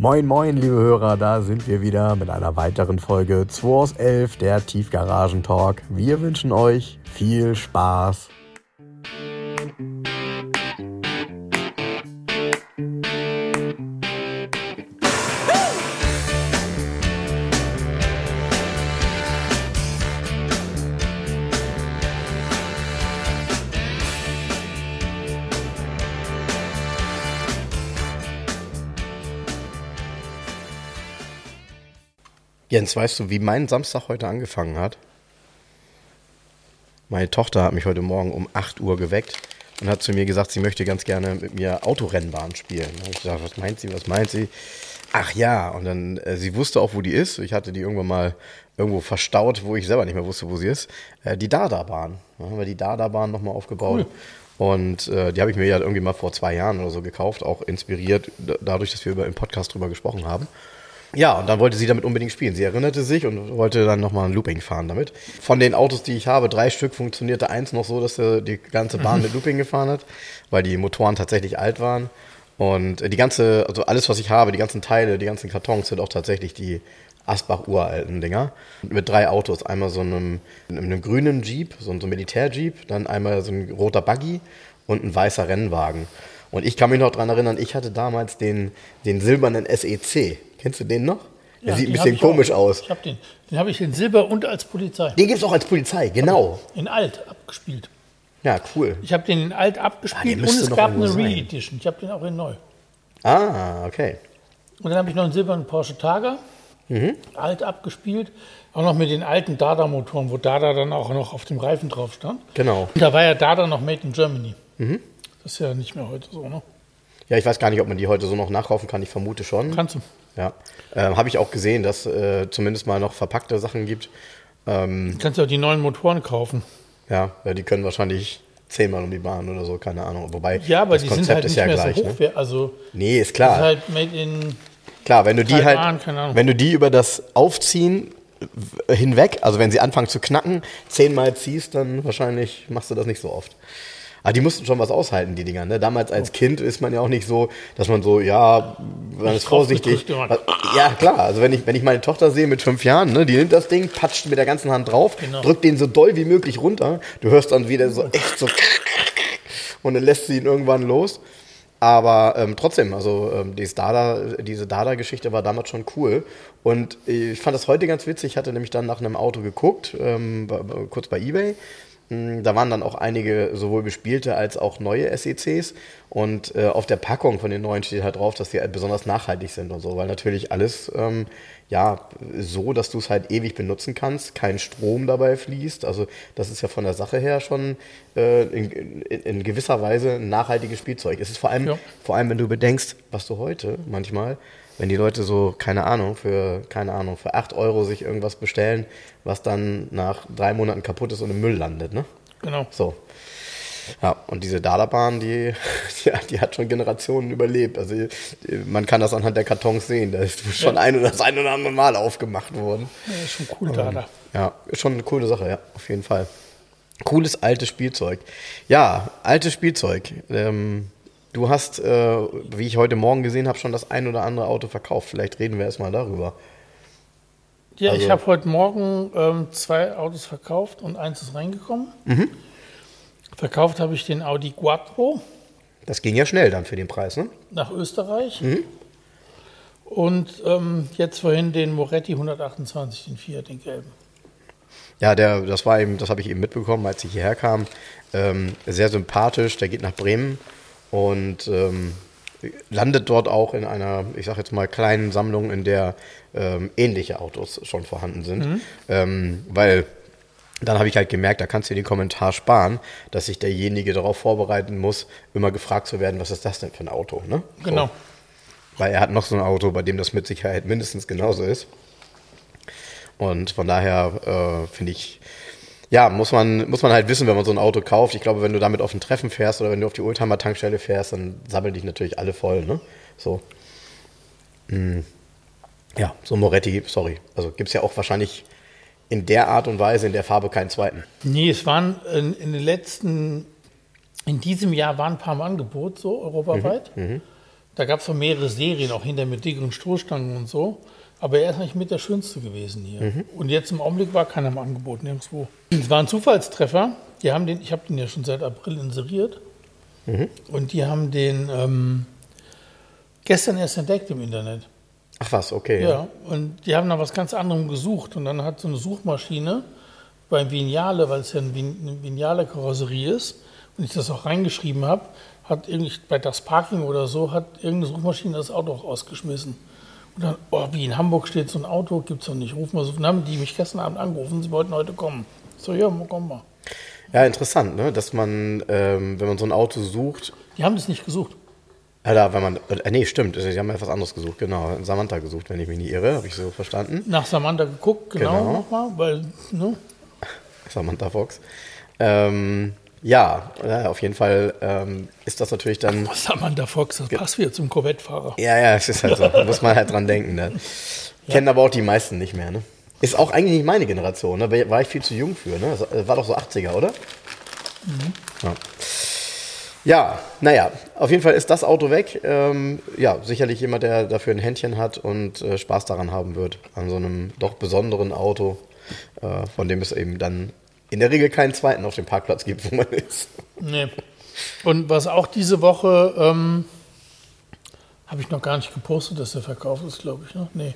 Moin, moin, liebe Hörer, da sind wir wieder mit einer weiteren Folge 2 aus 11, der Tiefgaragen-Talk. Wir wünschen euch viel Spaß. Jens, weißt du, wie mein Samstag heute angefangen hat? Meine Tochter hat mich heute Morgen um 8 Uhr geweckt und hat zu mir gesagt, sie möchte ganz gerne mit mir Autorennbahn spielen. Habe ich gesagt, was meint sie, was meint sie? Ach ja, und dann, äh, sie wusste auch, wo die ist. Ich hatte die irgendwann mal irgendwo verstaut, wo ich selber nicht mehr wusste, wo sie ist. Äh, die Dada-Bahn. Da haben wir die Dada-Bahn nochmal aufgebaut. Cool. Und äh, die habe ich mir ja irgendwie mal vor zwei Jahren oder so gekauft, auch inspiriert dadurch, dass wir über im Podcast drüber gesprochen haben. Ja, und dann wollte sie damit unbedingt spielen. Sie erinnerte sich und wollte dann nochmal ein Looping fahren damit. Von den Autos, die ich habe, drei Stück, funktionierte eins noch so, dass er die ganze Bahn mit Looping gefahren hat, weil die Motoren tatsächlich alt waren. Und die ganze, also alles, was ich habe, die ganzen Teile, die ganzen Kartons sind auch tatsächlich die Asbach uralten Dinger. Mit drei Autos. Einmal so einem, einem grünen Jeep, so ein so Militär-Jeep, dann einmal so ein roter Buggy und ein weißer Rennwagen. Und ich kann mich noch dran erinnern, ich hatte damals den, den silbernen SEC. Kennst du den noch? Der ja, sieht ein bisschen komisch auch. aus. Ich habe den. Den habe ich in Silber und als Polizei. Den gibt es auch als Polizei, genau. In Alt abgespielt. Ja, cool. Ich habe den in Alt abgespielt ah, und es gab eine Re-Edition. Ich habe den auch in Neu. Ah, okay. Und dann habe ich noch einen silbernen Porsche Targa, mhm. alt abgespielt. Auch noch mit den alten Dada-Motoren, wo Dada dann auch noch auf dem Reifen drauf stand. Genau. Und da war ja Dada noch Made in Germany. Mhm. Das ist ja nicht mehr heute so, ne? Ja, ich weiß gar nicht, ob man die heute so noch nachkaufen kann. Ich vermute schon. Kannst du. Ja. Äh, Habe ich auch gesehen, dass äh, zumindest mal noch verpackte Sachen gibt. Ähm, kannst du auch die neuen Motoren kaufen. Ja, ja, die können wahrscheinlich zehnmal um die Bahn oder so, keine Ahnung. Wobei ja, aber das die Konzept sind halt ist nicht ja mehr gleich. So hoch, ne? also, nee, ist klar. Ist halt made in klar, wenn du die halt, wenn du die über das Aufziehen hinweg, also wenn sie anfangen zu knacken, zehnmal ziehst, dann wahrscheinlich machst du das nicht so oft. Aber die mussten schon was aushalten, die Dinger. Ne? Damals als. Kind ist man ja auch nicht so, dass man so, ja, man ist vorsichtig. Ja, klar. Also wenn ich, wenn ich meine Tochter sehe mit fünf Jahren, ne, die nimmt das Ding, patscht mit der ganzen Hand drauf, genau. drückt den so doll wie möglich runter. Du hörst dann wieder so echt so und dann lässt sie ihn irgendwann los. Aber ähm, trotzdem, also ähm, diese Dada, diese Dada-Geschichte war damals schon cool. Und ich fand das heute ganz witzig. Ich hatte nämlich dann nach einem Auto geguckt, ähm, kurz bei eBay. Da waren dann auch einige sowohl bespielte als auch neue SECs. Und äh, auf der Packung von den neuen steht halt drauf, dass die halt besonders nachhaltig sind und so, weil natürlich alles ähm, ja so, dass du es halt ewig benutzen kannst, kein Strom dabei fließt. Also das ist ja von der Sache her schon äh, in, in, in, gewisser Weise ein nachhaltiges Spielzeug. Es ist vor allem, ja. vor allem, wenn du bedenkst, was du heute manchmal wenn die Leute so, keine Ahnung, für, keine Ahnung, für 8 Euro sich irgendwas bestellen, was dann nach drei Monaten kaputt ist und im Müll landet, ne? Genau. So. Ja, und diese Dada-Bahn, die, die, die, hat schon Generationen überlebt. Also man kann das anhand der Kartons sehen. Da ist schon ja. ein oder das ein oder andere Mal aufgemacht worden. Ja, ist schon cool, Dada. Ja, ist schon eine coole Sache, ja, auf jeden Fall. Cooles altes Spielzeug. Ja, altes Spielzeug. Ähm, Du hast, äh, wie ich heute Morgen gesehen habe, schon das ein oder andere Auto verkauft. Vielleicht reden wir erstmal darüber. Ja, also, ich habe heute Morgen ähm, zwei Autos verkauft und eins ist reingekommen. Mhm. Verkauft habe ich den Audi Quattro. Das ging ja schnell dann für den Preis, ne? Nach Österreich. Mhm. Und ähm, jetzt vorhin den Moretti 128, den Fiat, den gelben. Ja, der, das war eben, das habe ich eben mitbekommen, als ich hierher kam. Ähm, sehr sympathisch, der geht nach Bremen und ähm, landet dort auch in einer, ich sag jetzt mal, kleinen Sammlung, in der ähm, ähnliche Autos schon vorhanden sind. Mhm. Ähm, weil dann habe ich halt gemerkt, da kannst du den Kommentar sparen, dass sich derjenige darauf vorbereiten muss, immer gefragt zu werden, was ist das denn für ein Auto? Ne? Genau. So. Weil er hat noch so ein Auto, bei dem das mit Sicherheit mindestens genauso ist. Und von daher äh, finde ich, ja, muss man, muss man halt wissen, wenn man so ein Auto kauft. Ich glaube, wenn du damit auf ein Treffen fährst oder wenn du auf die Oldtimer-Tankstelle fährst, dann sammeln dich natürlich alle voll, ne? So. Hm. Ja, so Moretti, sorry. Also gibt es ja auch wahrscheinlich in der Art und Weise, in der Farbe keinen zweiten. Nee, es waren in, in den letzten, in diesem Jahr waren ein paar im Angebot, so europaweit. Mhm, mhm. Da gab es so mehrere Serien, auch hinter mit dickeren Stoßstangen und so. Aber er ist eigentlich mit der schönste gewesen hier. Mhm. Und jetzt im Augenblick war keiner im Angebot, nirgendwo. Es war ein Zufallstreffer. Die haben den, ich habe den ja schon seit April inseriert. Mhm. Und die haben den ähm, gestern erst entdeckt im Internet. Ach was, okay. Ja, ja. und die haben nach was ganz anderem gesucht. Und dann hat so eine Suchmaschine beim Vignale, weil es ja eine Vignale-Karosserie ist, und ich das auch reingeschrieben habe, hat irgendwie bei das Parking oder so, hat irgendeine Suchmaschine das Auto auch ausgeschmissen. Und dann, oh, wie in Hamburg steht so ein Auto, gibt es doch nicht, rufen wir so. Dann haben die mich gestern Abend angerufen, sie wollten heute kommen. So, ja, kommen wir. Ja, interessant, ne? dass man, ähm, wenn man so ein Auto sucht. Die haben das nicht gesucht. Ja, da, wenn man, äh, nee, stimmt, sie haben etwas anderes gesucht, genau. Samantha gesucht, wenn ich mich nicht irre, habe ich so verstanden. Nach Samantha geguckt, genau, genau. nochmal, weil, ne? Samantha Fox. Ähm, ja, auf jeden Fall ähm, ist das natürlich dann. Was Samantha Fox, das passt wieder zum Corvette-Fahrer. Ja, ja, es ist halt so. muss man halt dran denken. Ne? Ja. Kennen aber auch die meisten nicht mehr. Ne? Ist auch eigentlich nicht meine Generation. Ne? War ich viel zu jung für. Ne? War doch so 80er, oder? Mhm. Ja. Ja, naja, auf jeden Fall ist das Auto weg. Ähm, ja, sicherlich jemand, der dafür ein Händchen hat und äh, Spaß daran haben wird, an so einem doch besonderen Auto, äh, von dem es eben dann in der Regel keinen zweiten auf dem Parkplatz gibt, wo man ist. Nee. Und was auch diese Woche, ähm, habe ich noch gar nicht gepostet, dass der verkauft ist, glaube ich. Ne? Nee.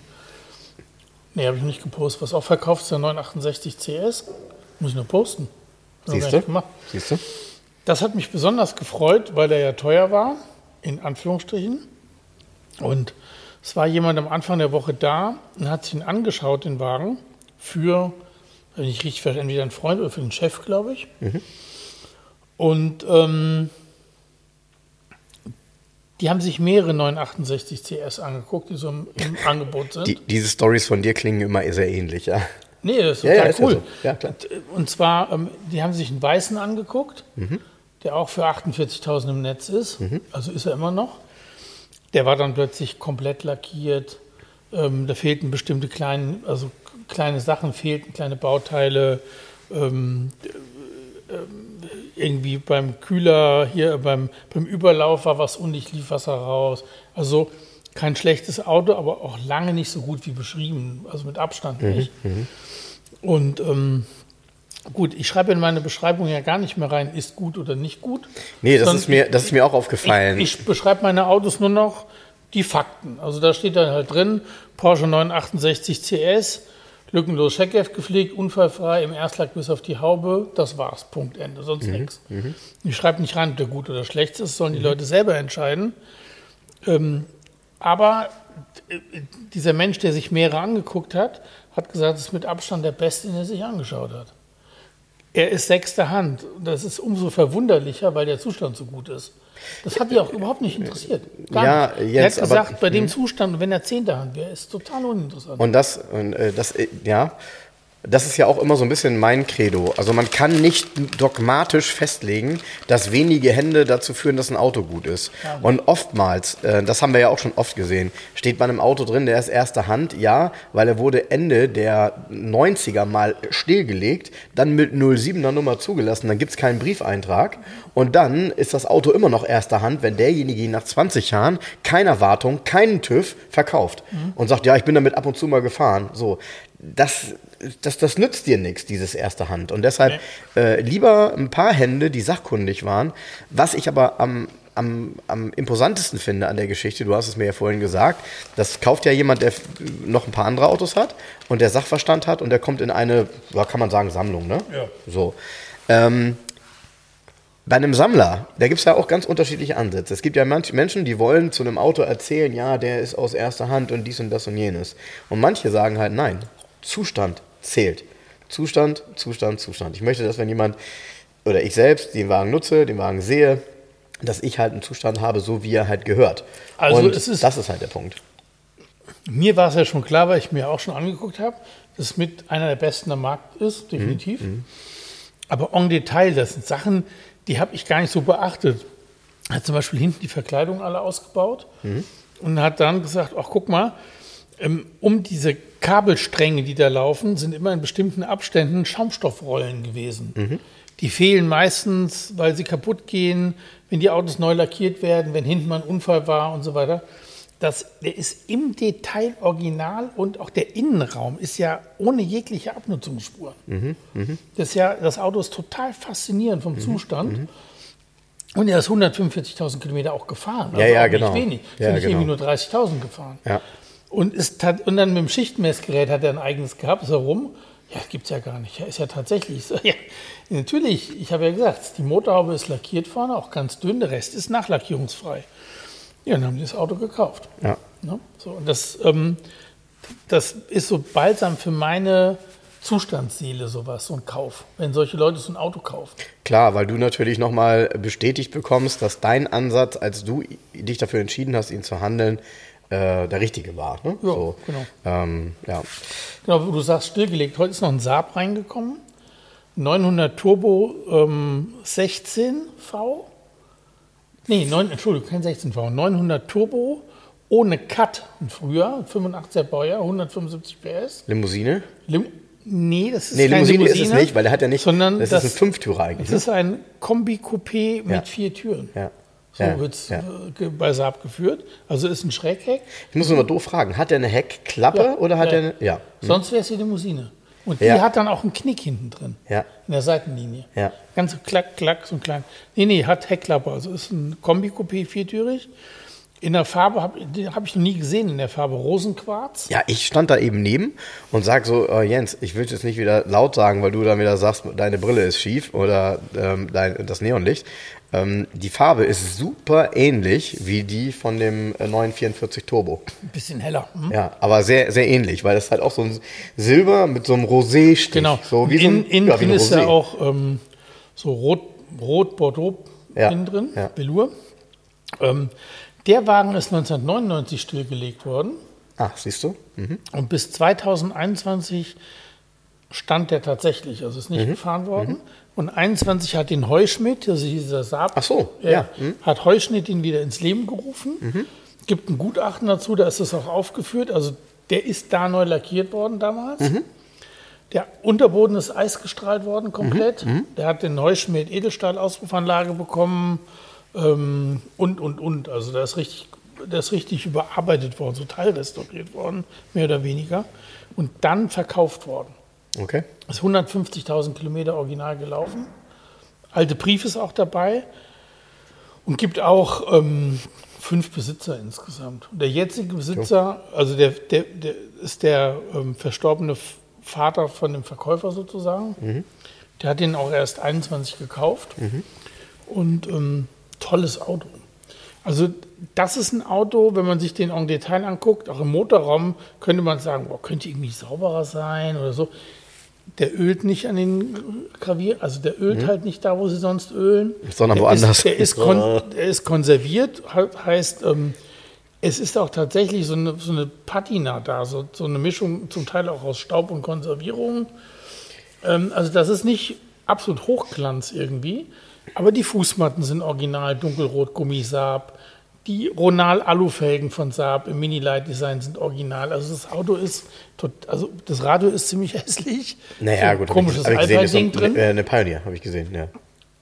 Nee, habe ich nicht gepostet. Was auch verkauft ist der 968 CS. Muss ich noch posten. Siehst du? Siehst du? Das hat mich besonders gefreut, weil er ja teuer war, in Anführungsstrichen. Und es war jemand am Anfang der Woche da und hat sich ihn angeschaut, den Wagen, für, wenn ich richtig verstehe, entweder ein Freund oder für den Chef, glaube ich. Mhm. Und ähm, die haben sich mehrere 968 CS angeguckt, die so im, im Angebot sind. Die, diese Stories von dir klingen immer sehr ähnlich, ja. Nee, das ist total ja, ja, cool. Ja so. ja, und zwar, ähm, die haben sich einen weißen angeguckt. Mhm der auch für 48.000 im Netz ist. Mhm. Also ist er immer noch. Der war dann plötzlich komplett lackiert. Ähm, da fehlten bestimmte kleine, also kleine Sachen, fehlten kleine Bauteile. Ähm, äh, irgendwie beim Kühler, hier beim, beim Überlauf war was undicht, lief Wasser raus. Also kein schlechtes Auto, aber auch lange nicht so gut wie beschrieben, also mit Abstand mhm. nicht. Mhm. Und ähm, Gut, ich schreibe in meine Beschreibung ja gar nicht mehr rein, ist gut oder nicht gut. Nee, das, ist mir, das ist mir auch aufgefallen. Ich, ich beschreibe meine Autos nur noch die Fakten. Also da steht dann halt drin, Porsche 968 CS, lückenlos Scheckheft gepflegt, unfallfrei, im Erstlack bis auf die Haube, das war's, Punkt, Ende, sonst mhm, nichts. Mhm. Ich schreibe nicht rein, ob der gut oder schlecht ist, sollen die mhm. Leute selber entscheiden. Ähm, aber äh, dieser Mensch, der sich mehrere angeguckt hat, hat gesagt, es ist mit Abstand der Beste, den er sich angeschaut hat. Er ist sechste Hand. Das ist umso verwunderlicher, weil der Zustand so gut ist. Das hat die auch überhaupt nicht interessiert. Gar ja, nicht. Jetzt, er hat gesagt, aber, bei dem. Zustand, wenn er zehnte Hand wäre, ist total uninteressant. Und das, und, äh, das, äh, ja, das ist ja auch immer so ein bisschen mein Credo. Also man kann nicht dogmatisch festlegen, dass wenige Hände dazu führen, dass ein Auto gut ist. Ja. Und oftmals, äh, das haben wir ja auch schon oft gesehen, steht man im Auto drin, der ist erster Hand, ja, weil er wurde Ende der 90er mal stillgelegt, dann mit 07er Nummer zugelassen, dann gibt es keinen Briefeintrag und dann ist das Auto immer noch erster Hand, wenn derjenige ihn nach 20 Jahren keiner Wartung, keinen TÜV verkauft mhm. und sagt, ja, ich bin damit ab und zu mal gefahren. So, das, das, das nützt dir nichts, dieses erste Hand. Und deshalb äh, lieber ein paar Hände, die sachkundig waren. Was ich aber am, am, am imposantesten finde an der Geschichte, du hast es mir ja vorhin gesagt, das kauft ja jemand, der noch ein paar andere Autos hat und der Sachverstand hat und der kommt in eine, kann man sagen, Sammlung, ne? Ja. So. Ähm, bei einem Sammler, da gibt es ja auch ganz unterschiedliche Ansätze. Es gibt ja manche Menschen, die wollen zu einem Auto erzählen, ja, der ist aus erster Hand und dies und das und jenes. Und manche sagen halt, nein, Zustand zählt. Zustand, Zustand, Zustand. Ich möchte, dass wenn jemand oder ich selbst den Wagen nutze, den Wagen sehe, dass ich halt einen Zustand habe, so wie er halt gehört. Also Und ist, das ist halt der Punkt. Mir war es ja schon klar, weil ich mir auch schon angeguckt habe, dass es mit einer der besten am Markt ist, definitiv. Mhm. mhm. Aber en Detail, das sind Sachen, die habe ich gar nicht so beachtet. Er hat zum Beispiel hinten die Verkleidung alle ausgebaut mhm. und hat dann gesagt, ach guck mal, ähm, um diese Kabelstränge, die da laufen, sind immer in bestimmten Abständen Schaumstoffrollen gewesen. Mhm. Die fehlen meistens, weil sie kaputt gehen, wenn die Autos neu lackiert werden, wenn hinten mal ein Unfall war und so weiter. Das, der ist im Detail original und auch der Innenraum ist ja ohne jegliche Abnutzungsspuren. Mhm, mh. Das, ja, das Auto ist total faszinierend vom mhm, Zustand. Mhm. Und er ist 145.000 Kilometer auch gefahren. Also ja, ja, genau. Nicht wenig. Ist ja, nicht genau. irgendwie nur 30.000 gefahren. Ja. Und, ist, und dann mit dem Schichtmessgerät hat er ein eigenes gehabt, ist er rum. Ja, gibt es ja gar nicht. Ja, ist ja tatsächlich so. Ja, natürlich, ich habe ja gesagt, die Motorhaube ist lackiert vorne, auch ganz dünn, der Rest ist nachlackierungsfrei. Ja, dann haben die das Auto gekauft. Ja. Ne? So, und das, ähm, das ist so balsam für meine Zustandsseele sowas, so ein Kauf, wenn solche Leute so ein Auto kaufen. Klar, weil du natürlich nochmal bestätigt bekommst, dass dein Ansatz, als du dich dafür entschieden hast, ihn zu handeln, äh, der richtige war. Ne? Ja, so, genau. Ähm, ja. Genau, du sagst stillgelegt. Heute ist noch ein Saab reingekommen. 900 Turbo ähm, 16V. Nee, 9, Entschuldigung, kein 16V. 900 Turbo ohne Cut. Früher, 85er Baujahr, 175 PS. Limousine? Lim Nee, das ist nee, keine Limousine, Limousine ist es nicht, weil der hat ja nicht. Sondern das, das ist ein Fünftürer eigentlich. Das ne? ist ein Kombi-Coupé mit ja. vier Türen. Ja. So ja, wird es ja. Äh, bei Saab geführt. Also ist ein Schrägheck. Ich muss nur mal doof fragen, hat der eine Heckklappe ja, oder hat ja. er eine. Ja. Hm. Sonst wäre es die Limousine. Und die hat dann auch einen Knick hinten drin. Ja. In der Seitenlinie. Ja. Ganz so klack, klack, so ein klein. Nee, nee, hat Heckklappe. Also ist ein Kombi-Coupé viertürig. In der Farbe habe hab ich noch nie gesehen, in der Farbe Rosenquarz. Ja, ich stand da eben neben und sag so, äh, Jens, ich will jetzt nicht wieder laut sagen, weil du dann wieder sagst, deine Brille ist schief oder ähm, dein, das Neonlicht. Ähm, die Farbe ist super ähnlich wie die von dem äh, 944 Turbo. Ein bisschen heller. Hm? Ja, aber sehr, sehr ähnlich, weil das halt auch so ein Silber mit so einem Rosé-Stich. Genau. So wie in, so ein, innen ja, ist ja auch ähm, so rot, rot Bordeaux ja. innen drin, ja. Velour. Ähm, der Wagen ist 1999 stillgelegt worden. Ach, siehst du? Mhm. Und bis 2021 stand der tatsächlich, also ist nicht mhm. gefahren worden. Mhm. Und 21 hat den Heuschmidt, also dieser Saab, Ach so, äh, ja. Mhm. hat Heuschmidt ihn wieder ins Leben gerufen. Mhm. Gibt ein Gutachten dazu, da ist es auch aufgeführt. Also der ist da neu lackiert worden damals. Mhm. Der Unterboden ist eisgestrahlt worden komplett. Mhm. Der hat den Heuschmidt Edelstahl-Auspuffanlage bekommen ähm, und, und, und. Also der ist richtig, der ist richtig überarbeitet worden, so teilrestauriert worden, mehr oder weniger. Und dann verkauft worden. Okay. Ist 150.000 Kilometer original gelaufen. Alte Brief ist auch dabei. Und gibt auch ähm, fünf Besitzer insgesamt. Und der jetzige Besitzer, also der, der, der ist der ähm, verstorbene Vater von dem Verkäufer sozusagen. Mhm. Der hat den auch erst 21 gekauft. Mhm. Und ähm, tolles Auto. Also das ist ein Auto, wenn man sich den en Detail anguckt, auch im Motorraum könnte man sagen, boah, könnte irgendwie sauberer sein oder so. Der ölt nicht an den Gravier, also der ölt mhm. halt nicht da, wo sie sonst ölen. Sondern der woanders. Ist, der, ist kon, der ist konserviert, heißt, ähm, es ist auch tatsächlich so eine, so eine Patina da, so, so eine Mischung zum Teil auch aus Staub und Konservierung. Ähm, also das ist nicht absolut Hochglanz irgendwie, aber die Fußmatten sind original dunkelrot Gummisaab. Die Ronal Alufelgen von Saab im Mini Light Design sind original. Also das Auto ist, tot, also das Radio ist ziemlich hässlich. Naja, so gut. Komisches Alpha-Ding drin. Äh, eine Pioneer, habe ich gesehen, ja.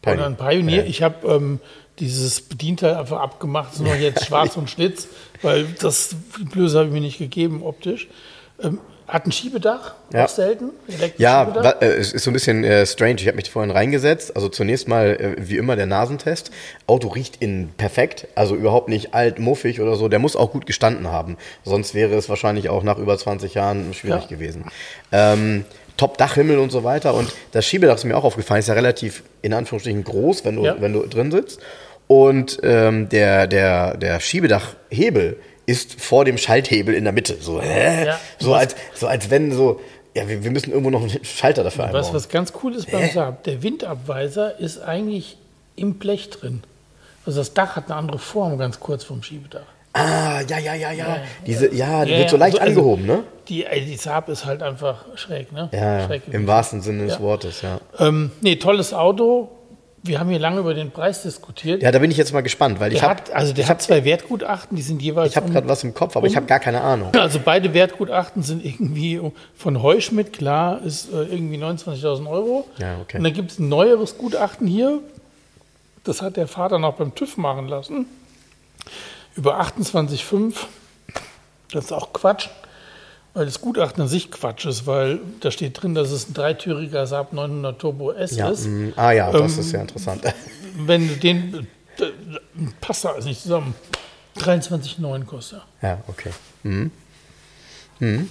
Pioneer. Oder ein Pioneer. Ja. Ich habe ähm, dieses Bedienteil einfach abgemacht, nur jetzt schwarz und Schlitz, weil das Blöße habe ich mir nicht gegeben optisch. Ähm, hat ein Schiebedach, ja. auch selten. Ja, äh, es ist so ein bisschen äh, strange. Ich habe mich vorhin reingesetzt. Also zunächst mal, äh, wie immer, der Nasentest. Auto riecht in perfekt, also überhaupt nicht alt, muffig oder so. Der muss auch gut gestanden haben. Sonst wäre es wahrscheinlich auch nach über 20 Jahren schwierig ja. gewesen. Ähm, Top-Dachhimmel und so weiter. Und das Schiebedach ist mir auch aufgefallen, ist ja relativ in Anführungsstrichen groß, wenn du, ja. wenn du drin sitzt. Und ähm, der, der, der Schiebedachhebel ist vor dem Schalthebel in der Mitte. So, hä? Ja. so, als, so als wenn so, ja, wir, wir müssen irgendwo noch einen Schalter dafür einbauen. Was, was ganz cool ist beim Saab, der Windabweiser ist eigentlich im Blech drin. Also das Dach hat eine andere Form, ganz kurz vom Schiebedach. Ah, ja, ja, ja, ja. Diese, ja, die wird so leicht also, angehoben, ne? Die, die Saab ist halt einfach schräg, ne? Ja, schräg im wahrsten Sinne des Wortes, ja. Ähm, nee, tolles Auto, wir haben hier lange über den Preis diskutiert. Ja, da bin ich jetzt mal gespannt, weil der ich habe. Also der hat zwei Wertgutachten, die sind jeweils. Ich habe um, gerade was im Kopf, aber um, ich habe gar keine Ahnung. Also beide Wertgutachten sind irgendwie von Heuschmidt, klar, ist äh, irgendwie 29.000 Euro. Ja, okay. Und dann gibt es ein neueres Gutachten hier, das hat der Vater noch beim TÜV machen lassen, über 28,5. Das ist auch Quatsch. Weil das Gutachten an sich Quatsch ist, weil da steht drin, dass es ein dreitüriger Saab 900 Turbo S ja, ist. Mh, ah ja, das ähm, ist ja interessant. Wenn du den, äh, passt da alles nicht zusammen. 23,9 kostet er. Ja, okay. Mhm. Mhm.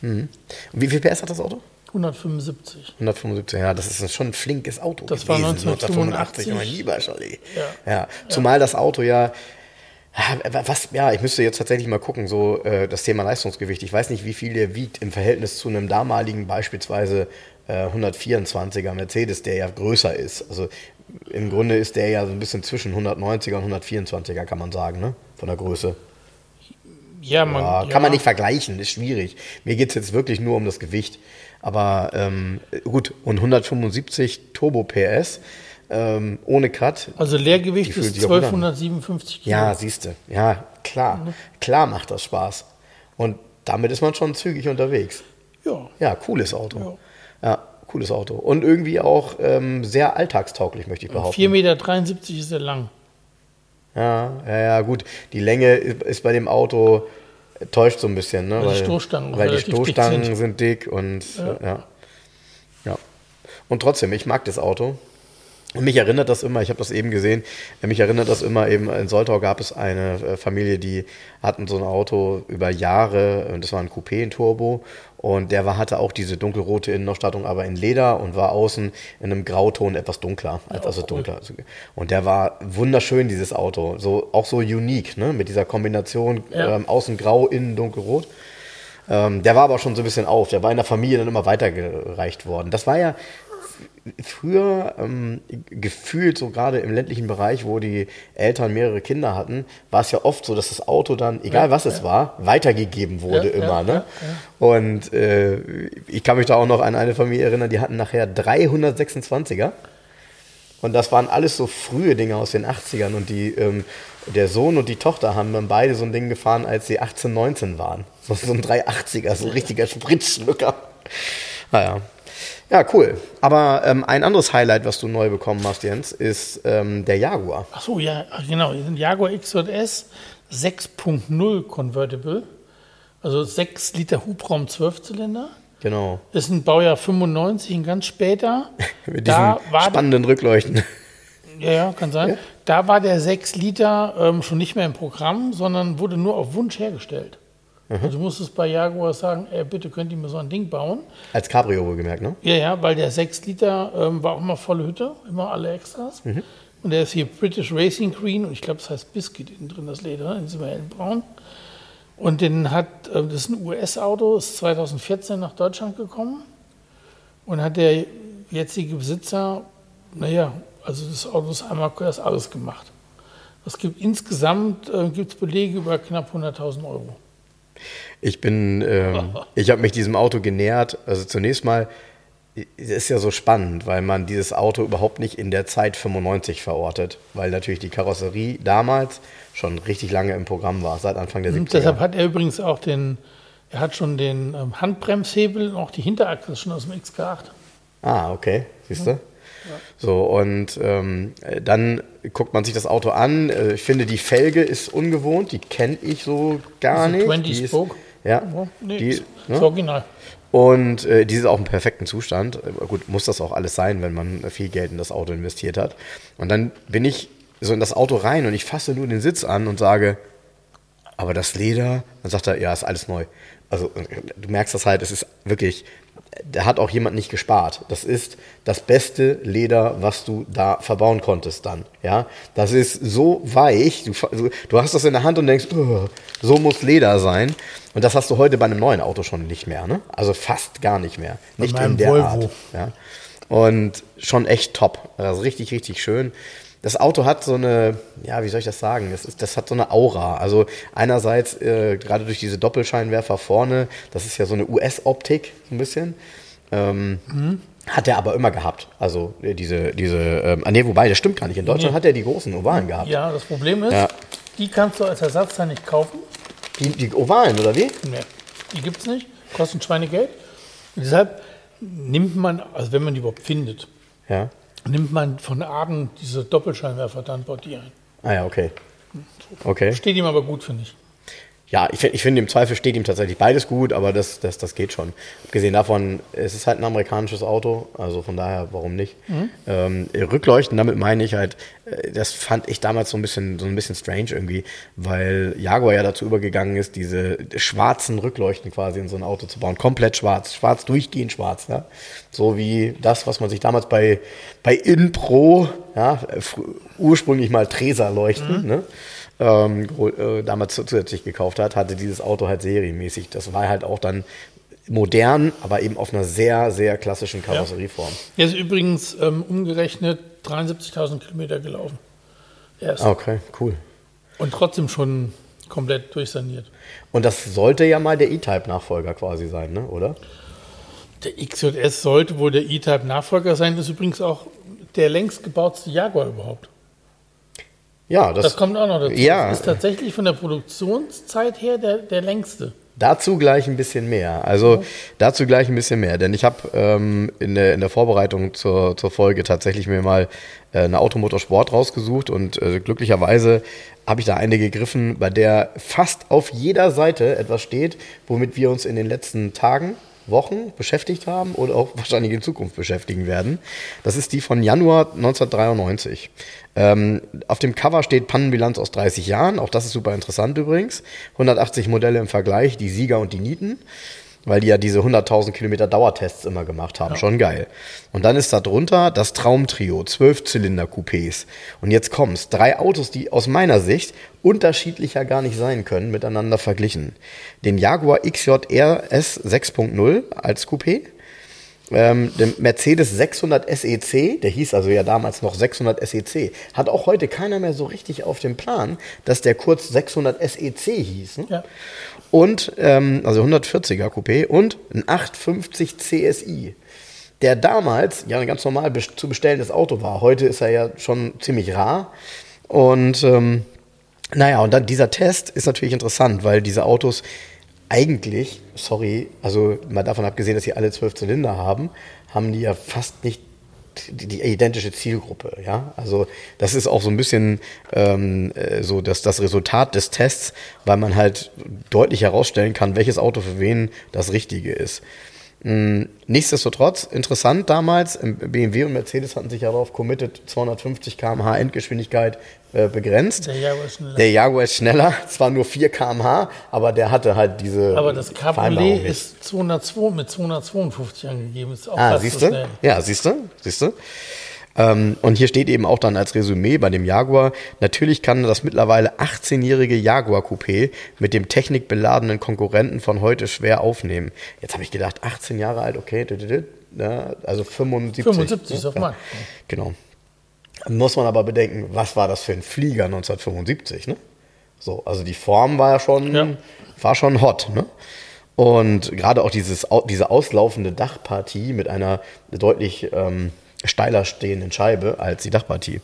Mhm. Und wie viel PS hat das Auto? 175. 175, ja, das ist schon ein flinkes Auto. Das gewesen, war 1985. Mein lieber Charlie. Ja. ja. Zumal das Auto ja was, ja, ich müsste jetzt tatsächlich mal gucken, so äh, das Thema Leistungsgewicht. Ich weiß nicht, wie viel der wiegt im Verhältnis zu einem damaligen beispielsweise äh, 124er Mercedes, der ja größer ist. Also im Grunde ist der ja so ein bisschen zwischen 190er und 124er, kann man sagen, ne? Von der Größe. Ja, man, ja, kann man nicht vergleichen, ist schwierig. Mir geht es jetzt wirklich nur um das Gewicht. Aber ähm, gut, und 175 Turbo PS ähm, ohne Cut. Also Leergewicht ist 1257 Kilo. Ja, siehst du. Ja, klar. Mhm. Klar macht das Spaß. Und damit ist man schon zügig unterwegs. Ja. Ja, cooles Auto. Ja, ja cooles Auto. Und irgendwie auch ähm, sehr alltagstauglich, möchte ich behaupten. 4,73 Meter ist er lang. Ja, ja, ja, gut. Die Länge ist bei dem Auto täuscht so ein bisschen, ne? Weil, weil die Stoßstangen, weil die Stoßstangen dick sind. sind. dick und ja. ja. ja. Und trotzdem, ich mag das Auto. Und mich erinnert das immer, ich habe das eben gesehen, mich erinnert das immer eben, in Soltau gab es eine äh, Familie, die hatten so ein Auto über Jahre, das war ein Coupé, ein Turbo, und der war, hatte auch diese dunkelrote Innenausstattung, aber in Leder und war außen in einem Grauton etwas dunkler, als also dunkler. Und der war wunderschön, dieses Auto, so, auch so unique, ne? mit dieser Kombination ja. ähm, außen grau, innen dunkelrot. Ähm, der war aber schon so ein bisschen auf, der war in der Familie dann immer weitergereicht worden. Das war ja früher ähm, gefühlt, so gerade im ländlichen Bereich, wo die Eltern mehrere Kinder hatten, war es ja oft so, dass das Auto dann, egal ja, was ja. es war, weitergegeben wurde ja, immer. ne? Und äh, ich kann mich da auch noch an eine Familie erinnern, die hatten nachher 326er. Und das waren alles so frühe Dinge aus den 80ern. Und die, ähm, der Sohn und die Tochter haben dann beide so ein Ding gefahren, als sie 18, 19 waren. So, so ein 380er, so ein richtiger Spritzschlucker. Naja, ja, cool. Aber ähm, ein anderes Highlight, was du neu bekommen hast, Jens, ist ähm, der Jaguar. Ach so, ja, genau. Jaguar XJS 6.0 Convertible. Also 6 Liter Hubraum, 12 Zylinder. Genau. Ist ein Baujahr 95, ein ganz später. Mit da diesen spannenden Rückleuchten. Ja, ja, kann sein. Ja? Da war der 6 Liter ähm, schon nicht mehr im Programm, sondern wurde nur auf Wunsch hergestellt. Mhm. Also du musstest bei Jaguar sagen, ey, bitte könnt ihr mir so ein Ding bauen. Als Cabrio wohlgemerkt, ne? Ja, ja, weil der 6 Liter ähm, war auch immer volle Hütte, immer alle Extras. Mhm. Und der ist hier British Racing Green und ich glaube, das heißt Biscuit innen drin, das Leder, in diesem hellbraun. Und den hat, äh, das ist ein US-Auto, ist 2014 nach Deutschland gekommen und hat der jetzige Besitzer, naja, also das Auto ist einmal das alles gemacht. Es gibt insgesamt äh, gibt's Belege über knapp 100.000 Euro. Ich bin, ähm, ich habe mich diesem Auto genähert. Also zunächst mal, es ist ja so spannend, weil man dieses Auto überhaupt nicht in der Zeit 95 verortet, weil natürlich die Karosserie damals schon richtig lange im Programm war, seit Anfang der 70er. Und deshalb hat er übrigens auch den, er hat schon den ähm, Handbremshebel und auch die Hinterachse schon aus dem XK8. Ah, okay, siehst du? So, und ähm, dann guckt man sich das Auto an. Äh, ich finde, die Felge ist ungewohnt, die kenne ich so gar nicht. 20 Spoke? Ja. Oh, nee, die, ist, ne? ist original. Und äh, die ist auch im perfekten Zustand. Äh, gut, muss das auch alles sein, wenn man viel Geld in das Auto investiert hat. Und dann bin ich so in das Auto rein und ich fasse nur den Sitz an und sage, aber das Leder, dann sagt er, ja, ist alles neu. Also du merkst das halt, es ist wirklich da hat auch jemand nicht gespart. Das ist das beste Leder, was du da verbauen konntest dann. Ja, das ist so weich. Du, du hast das in der Hand und denkst, oh, so muss Leder sein. Und das hast du heute bei einem neuen Auto schon nicht mehr. Ne? Also fast gar nicht mehr. Nicht in der Volvo. Art. Ja? Und schon echt top. Also richtig, richtig schön das Auto hat so eine, ja, wie soll ich das sagen? Das, ist, das hat so eine Aura. Also einerseits äh, gerade durch diese Doppelscheinwerfer vorne, das ist ja so eine US-Optik, so ein bisschen. Ähm, mhm. Hat er aber immer gehabt. Also äh, diese, diese, ähm, ah, nee, wobei, das stimmt gar nicht. In Deutschland nee. hat er die großen Ovalen gehabt. Ja, das Problem ist, ja. die kannst du als Ersatzteil nicht kaufen. Die, die Ovalen, oder wie? Nee, die gibt es nicht. Kosten Schweinegeld. Und deshalb nimmt man, also wenn man die überhaupt findet, ja. Nimmt man von Arden diese Doppelscheinwerfer, dann baut die ein. Ah ja, okay. okay. Steht ihm aber gut, finde ich. Ja, ich, ich finde, im Zweifel steht ihm tatsächlich beides gut, aber das, das, das geht schon. Abgesehen davon, es ist halt ein amerikanisches Auto, also von daher, warum nicht? Mhm. Ähm, Rückleuchten, damit meine ich halt, äh, das fand ich damals so ein bisschen, so ein bisschen strange irgendwie, weil Jaguar ja dazu übergegangen ist, diese schwarzen Rückleuchten quasi in so ein Auto zu bauen. Komplett schwarz, schwarz, durchgehend schwarz. Ja? So wie das, was man sich damals bei, bei InPro, ja, ursprünglich mal Tresa-Leuchten, mhm. ne? Ähm, äh, damals zusätzlich gekauft hat, hatte dieses Auto halt serienmäßig. Das war halt auch dann modern, aber eben auf einer sehr, sehr klassischen Karosserieform. Er ist übrigens ähm, umgerechnet 73.000 Kilometer gelaufen. Erst. Okay, cool. Und trotzdem schon komplett durchsaniert. Und das sollte ja mal der E-Type-Nachfolger quasi sein, ne? oder? Der XJS sollte wohl der E-Type-Nachfolger sein. Das ist übrigens auch der längst gebauteste Jaguar überhaupt. Ja, das, das kommt auch noch dazu. Ja. Das ist tatsächlich von der Produktionszeit her der, der längste. Dazu gleich ein bisschen mehr. Also dazu gleich ein bisschen mehr. Denn ich habe ähm, in, der, in der Vorbereitung zur, zur Folge tatsächlich mir mal äh, eine Automotorsport rausgesucht und äh, glücklicherweise habe ich da eine gegriffen, bei der fast auf jeder Seite etwas steht, womit wir uns in den letzten Tagen, Wochen beschäftigt haben oder auch wahrscheinlich in Zukunft beschäftigen werden. Das ist die von Januar 1993. Ähm, auf dem Cover steht Pannenbilanz aus 30 Jahren. Auch das ist super interessant übrigens. 180 Modelle im Vergleich, die Sieger und die Nieten. Weil die ja diese 100.000 Kilometer Dauertests immer gemacht haben. Ja. Schon geil. Und dann ist da drunter das Traumtrio, 12-Zylinder-Coupés. Und jetzt kommt's. Drei Autos, die aus meiner Sicht unterschiedlicher gar nicht sein können, miteinander verglichen. Den Jaguar XJR S 6.0 als Coupé ähm, der Mercedes 600 SEC, der hieß also ja damals noch 600 SEC, hat auch heute keiner mehr so richtig auf dem Plan, dass der kurz 600 SEC hieß. Ne? Ja. Und, ähm, also 140er Coupé und ein 850 CSI, der damals ja ein ganz normal zu bestellendes Auto war. Heute ist er ja schon ziemlich rar. Und ähm, naja, und dann dieser Test ist natürlich interessant, weil diese Autos eigentlich, sorry, also mal davon abgesehen, dass sie alle zwölf Zylinder haben, haben die ja fast nicht die, die, identische Zielgruppe, ja. Also das ist auch so ein bisschen ähm, äh, so dass das Resultat des Tests, weil man halt deutlich herausstellen kann, welches Auto für wen das Richtige ist. Hm, nichtsdestotrotz, interessant damals, BMW und Mercedes hatten sich ja darauf committed, 250 km/h Endgeschwindigkeit äh, begrenzt. Der Jaguar ist schneller. Der Jaguar ist schneller, zwar nur 4 km/h, aber der hatte halt diese. Aber das Cabriolet ist 202 mit 252 angegeben. Ist auch ah, siehst du? Ja, siehst du? Siehst du? Ähm, und hier steht eben auch dann als Resümee bei dem Jaguar, natürlich kann das mittlerweile 18-jährige Jaguar Coupé mit dem technikbeladenen Konkurrenten von heute schwer aufnehmen. Jetzt habe ich gedacht, 18 Jahre alt, okay, ja, also 75. 75 ist auf ja, Genau. Muss man aber bedenken, was war das für ein Flieger 1975, ne? So, also die Form war ja schon, ja. war schon hot, ne? Und gerade auch dieses, diese auslaufende Dachpartie mit einer deutlich ähm, steiler stehenden Scheibe als die Dachpartie.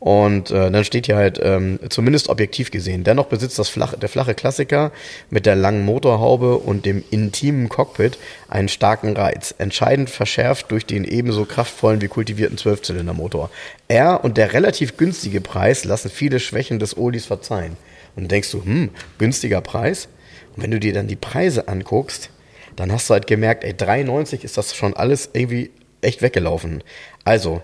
Und äh, dann steht hier halt, ähm, zumindest objektiv gesehen, dennoch besitzt das flache, der flache Klassiker mit der langen Motorhaube und dem intimen Cockpit einen starken Reiz, entscheidend verschärft durch den ebenso kraftvollen wie kultivierten Zwölfzylindermotor. Er und der relativ günstige Preis lassen viele Schwächen des Oldis verzeihen. Und denkst du, hm, günstiger Preis? Und wenn du dir dann die Preise anguckst, dann hast du halt gemerkt, ey, 3,90 ist das schon alles irgendwie echt weggelaufen. Also,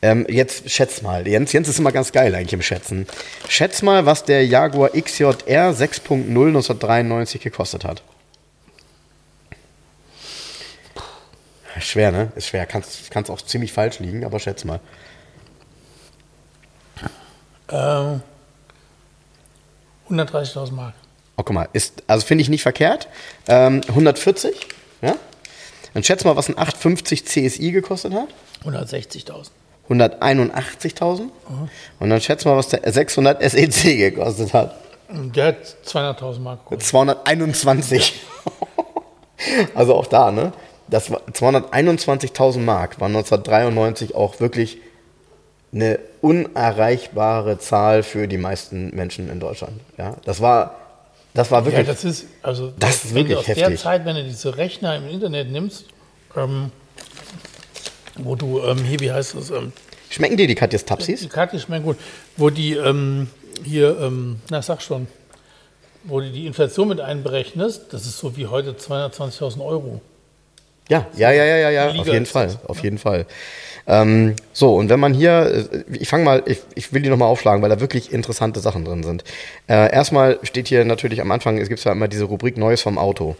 ähm, jetzt schätz mal. Jens, Jens ist immer ganz geil eigentlich im Schätzen. Schätz mal, was der Jaguar XJR 6.0 1993 gekostet hat. Schwer, ne? Ist schwer. Kannst, kannst auch ziemlich falsch liegen, aber schätz mal. Ähm, 130.000 Mark. Oh, guck mal. Ist, also finde ich nicht verkehrt. Ähm, 140, ja? Dann schätz mal, was ein 850 CSI gekostet hat. 160.000. 181.000. Mhm. Und dann schätz mal, was der 600 SEC gekostet hat. Der hat 200.000 Mark. Gekostet. 221. also auch da, ne? das war 221.000 Mark, war 1993 auch wirklich eine unerreichbare Zahl für die meisten Menschen in Deutschland. Ja, das war, das war wirklich. Ja, das ist, also, das ist wirklich aus heftig. der Zeit, wenn du diese Rechner im Internet nimmst, ähm, wo du, ähm, hier, wie heißt das? Ähm, Schmecken dir die Katjes Tapsis? Die Katjes schmecken gut. Wo die ähm, hier, ähm, na sag schon, wo du die Inflation mit einberechnest, das ist so wie heute 220.000 Euro. Ja, ja, ja, ja, ja, auf jeden Fall, auf jeden Fall. Ähm, so, und wenn man hier, äh, ich fange mal, ich, ich will die nochmal aufschlagen, weil da wirklich interessante Sachen drin sind. Äh, erstmal steht hier natürlich am Anfang, es gibt ja immer diese Rubrik Neues vom Auto.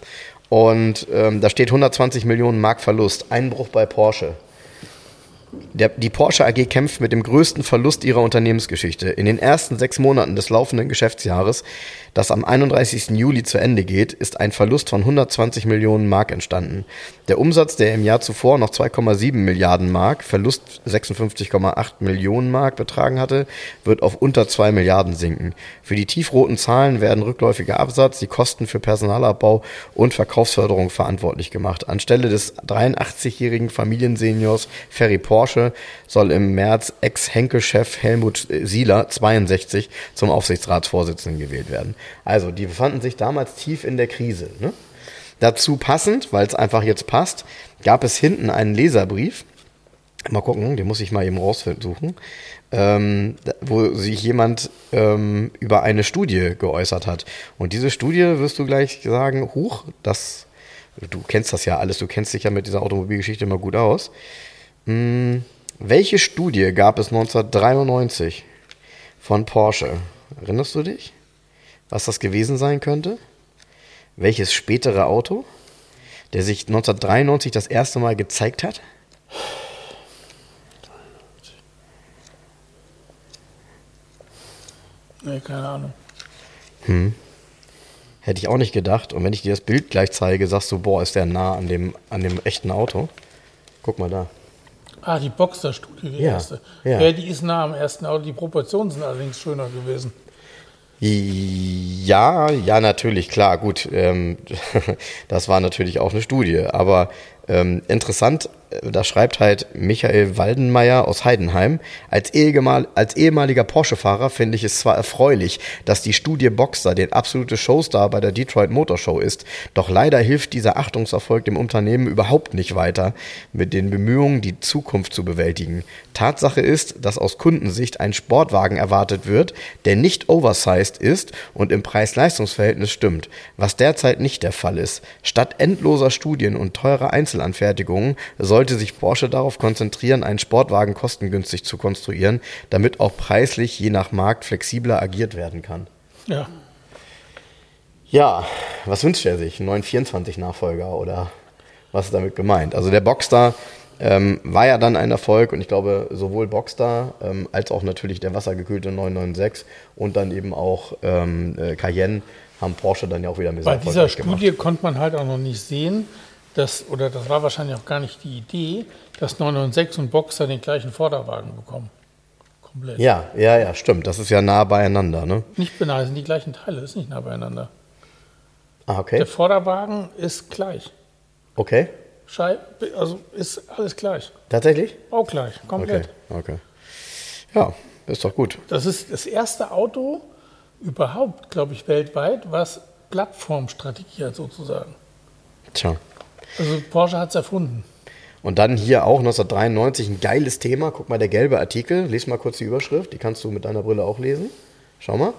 Und ähm, da steht 120 Millionen Mark Verlust, Einbruch bei Porsche. Der, die Porsche AG kämpft mit dem größten Verlust ihrer Unternehmensgeschichte. In den ersten sechs Monaten des laufenden Geschäftsjahres, das am 31. Juli zu Ende geht, ist ein Verlust von 120 Millionen Mark entstanden. Der Umsatz, der im Jahr zuvor noch 2,7 Milliarden Mark, Verlust 56,8 Millionen Mark betragen hatte, wird auf unter 2 Milliarden sinken. Für die tiefroten Zahlen werden rückläufiger Absatz, die Kosten für Personalabbau und Verkaufsförderung verantwortlich gemacht. Anstelle des 83-jährigen Familienseniors Ferry Porsche soll im März Ex-Henkel-Chef Helmut Sieler, 62, zum Aufsichtsratsvorsitzenden gewählt werden. Also, die befanden sich damals tief in der Krise. Ne? Dazu passend, weil es einfach jetzt passt, gab es hinten einen Leserbrief. Mal gucken, den muss ich mal eben raussuchen. Ähm, wo sich jemand ähm, über eine Studie geäußert hat. Und diese Studie wirst du gleich sagen, huch, das, du kennst das ja alles, du kennst dich ja mit dieser Automobilgeschichte immer gut aus. Hm, welche Studie gab es 1993 von Porsche? Erinnerst du dich, was das gewesen sein könnte? Welches spätere Auto, der sich 1993 das erste Mal gezeigt hat? Nee, keine Ahnung. Hm. Hätte ich auch nicht gedacht. Und wenn ich dir das Bild gleich zeige, sagst du, boah, ist der nah an dem, an dem echten Auto. Guck mal da. Ah, die Boxster-Studie, die Ja, erste. ja. Ja. die ist nah am ersten Auto. Die Proportionen sind allerdings schöner gewesen. Ja, ja, natürlich, klar, gut. Ähm, das war natürlich auch eine Studie. Aber ähm, interessant, äh, da schreibt halt Michael Waldenmeier aus Heidenheim, als, Ehegemal, als ehemaliger Porsche-Fahrer finde ich es zwar erfreulich, dass die Studie Boxster den absolute Showstar bei der Detroit Motor Show ist, doch leider hilft dieser Achtungserfolg dem Unternehmen überhaupt nicht weiter mit den Bemühungen, die Zukunft zu bewältigen. Tatsache ist, dass aus Kundensicht ein Sportwagen erwartet wird, der nicht oversized ist und im Preis-Leistungs-Verhältnis stimmt, was derzeit nicht der Fall ist. Statt endloser Studien und teurer Einzelanfertigungen sollte sich Porsche darauf konzentrieren, einen Sportwagen kostengünstig zu konstruieren, damit auch preislich je nach Markt flexibler agiert werden kann. Ja. Ja, was wünscht er sich? Einen neuen 24-Nachfolger oder was ist damit gemeint? Also der Boxster ähm, war ja dann ein Erfolg und ich glaube sowohl Boxster ähm, als auch natürlich der wassergekühlte 996 und dann eben auch ähm, äh, Cayenne haben Porsche dann ja auch wieder mit Bei dieser Studie konnte man halt auch noch nicht sehen, dass, oder das war wahrscheinlich auch gar nicht die Idee, dass 996 und Boxer den gleichen Vorderwagen bekommen. Komplett. Ja, ja, ja, stimmt. Das ist ja nah beieinander, ne? Nicht beinahe, sind die gleichen Teile, ist nicht nah beieinander. Ah, okay. Der Vorderwagen ist gleich. Okay. Schei also ist alles gleich. Tatsächlich? Auch gleich, Okay. komplett. Okay. Ja, ist doch gut. Das ist das erste Auto überhaupt, glaube ich, weltweit, was Plattformstrategie hat sozusagen. Tja. Also Porsche hat es erfunden. Und dann hier auch 1993 ein geiles Thema. Guck mal, der gelbe Artikel. Lies mal kurz die Überschrift. Die kannst du mit deiner Brille auch lesen. Schau mal.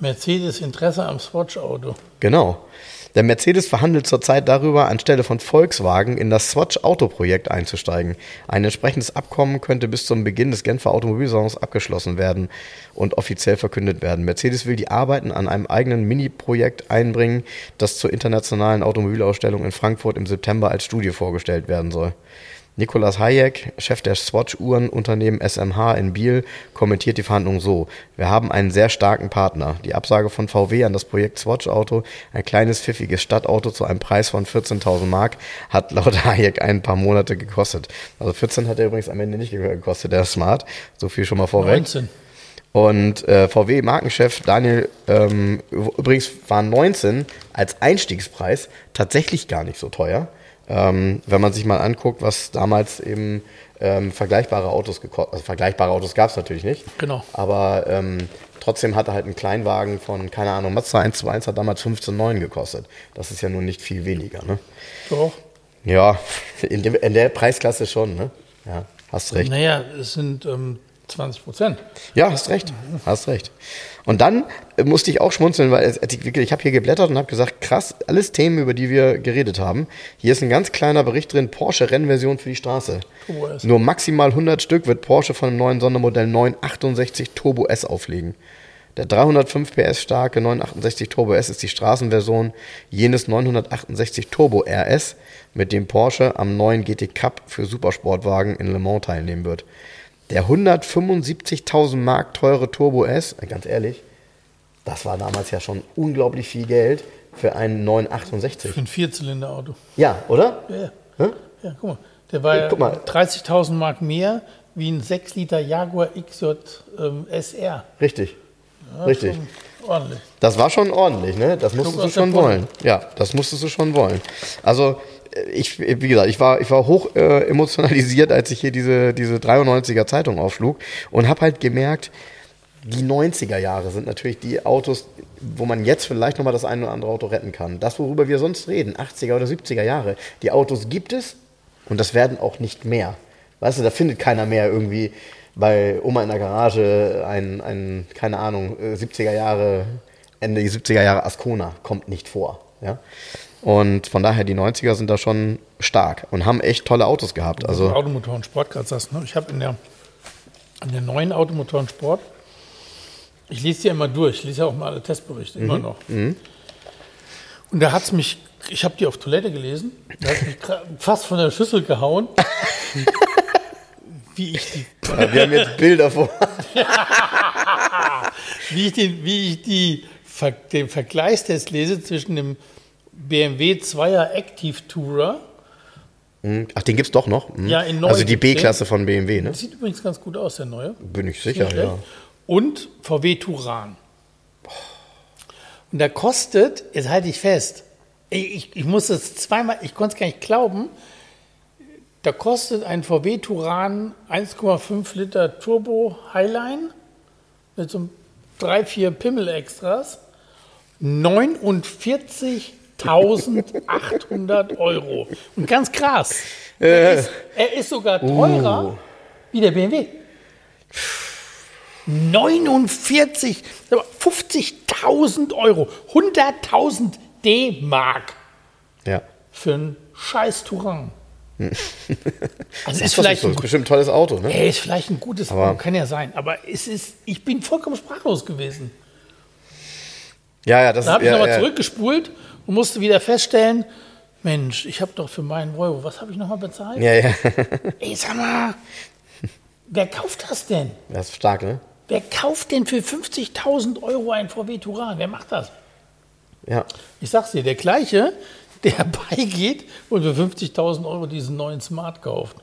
Mercedes Interesse am Swatch-Auto. Genau. Der Mercedes verhandelt zurzeit darüber, anstelle von Volkswagen in das Swatch-Auto-Projekt einzusteigen. Ein entsprechendes Abkommen könnte bis zum Beginn des Genfer Automobilsalons abgeschlossen werden und offiziell verkündet werden. Mercedes will die Arbeiten an einem eigenen Mini-Projekt einbringen, das zur internationalen Automobilausstellung in Frankfurt im September als Studie vorgestellt werden soll. Nicolas Hayek, Chef der Swatch-Uhrenunternehmen SMH in Biel, kommentiert die Verhandlungen so. Wir haben einen sehr starken Partner. Die Absage von VW an das Projekt Swatch Auto, ein kleines pfiffiges Stadtauto zu einem Preis von 14.000 Mark, hat laut Hayek ein paar Monate gekostet. Also 14 hat er übrigens am Ende nicht gekostet, der Smart. So viel schon mal vorweg. 19. Und äh, VW-Markenchef Daniel, ähm, übrigens war 19 als Einstiegspreis tatsächlich gar nicht so teuer. Ähm, wenn man sich mal anguckt, was damals eben ähm, vergleichbare Autos gekostet, also vergleichbare Autos gab es natürlich nicht. Genau. Aber ähm, trotzdem hatte halt ein Kleinwagen von, keine Ahnung, Mazda 121 hat damals 15,9 gekostet. Das ist ja nun nicht viel weniger, ne? Doch. Ja, in, dem, in der Preisklasse schon, ne? Ja, hast recht. Naja, es sind ähm, 20 Prozent. Ja, hast recht. Hast recht. Und dann äh, musste ich auch schmunzeln, weil es, ich habe hier geblättert und habe gesagt, krass, alles Themen, über die wir geredet haben. Hier ist ein ganz kleiner Bericht drin, Porsche Rennversion für die Straße. Turbo S. Nur maximal 100 Stück wird Porsche von dem neuen Sondermodell 968 Turbo S auflegen. Der 305 PS starke 968 Turbo S ist die Straßenversion jenes 968 Turbo RS, mit dem Porsche am neuen GT Cup für Supersportwagen in Le Mans teilnehmen wird. Der 175.000 Mark teure Turbo S, äh, ganz ehrlich, das war damals ja schon unglaublich viel Geld für einen 968. Für ein Vierzylinder-Auto. Ja, oder? Ja, ja. ja guck mal. Der war ja 30.000 Mark mehr wie ein 6 Liter Jaguar XJ ähm, SR. Richtig. Ja, Richtig. Ordentlich. Das war schon ordentlich, ne? Das musstest du schon wollen. Ja, das musstest du schon wollen. Also ich, wie gesagt, ich war, ich war hoch äh, emotionalisiert, als ich hier diese, diese 93er Zeitung aufschlug und habe halt gemerkt, die 90er Jahre sind natürlich die Autos, wo man jetzt vielleicht nochmal das eine oder andere Auto retten kann. Das, worüber wir sonst reden, 80er oder 70er Jahre, die Autos gibt es und das werden auch nicht mehr. Weißt du, da findet keiner mehr irgendwie bei Oma in der Garage ein, ein keine Ahnung, 70er äh, Jahre, Ende 70er Jahre Ascona kommt nicht vor. Ja? Und von daher, die 90er sind da schon stark und haben echt tolle Autos gehabt. Also Automotoren Sport gerade sagst, ne? Ich habe in der, in der neuen Automotoren Sport, ich lese die ja immer durch, ich lese ja auch mal alle Testberichte, mhm. immer noch. Mhm. Und da hat es mich, ich habe die auf Toilette gelesen, da hat mich fast von der Schüssel gehauen. wie ich die. Wir haben jetzt Bilder vor. wie ich, den, wie ich die, den Vergleichstest lese zwischen dem BMW 2er Active Tourer. Hm. Ach, den gibt es doch noch? Hm. Ja, in neu Also die B-Klasse von BMW, ne? Das sieht übrigens ganz gut aus, der neue. Bin ich sicher, ja. Und VW Touran. Und der kostet, jetzt halte ich fest, ich, ich muss das zweimal, ich konnte es gar nicht glauben, da kostet ein VW Touran 1,5 Liter Turbo Highline mit so 3, 4 Pimmel-Extras 49 1800 Euro. Und ganz krass, er ist, er ist sogar teurer uh. wie der BMW. 49, 50.000 Euro, 100.000 D-Mark ja. für einen scheiß Touran. also ist vielleicht so. ein, ist bestimmt ein tolles Auto, ne? Ey, ist vielleicht ein gutes Auto, kann ja sein. Aber es ist, ich bin vollkommen sprachlos gewesen. Ja, ja, das Da habe ich ja, nochmal ja. zurückgespult und musste wieder feststellen, Mensch, ich habe doch für meinen Volvo, was habe ich nochmal bezahlt? Ja, ja. Ey, sag mal, wer kauft das denn? Das ist stark, ne? Wer kauft denn für 50.000 Euro ein VW Touran? Wer macht das? Ja. Ich sag's dir, der gleiche, der beigeht und für 50.000 Euro diesen neuen Smart kauft.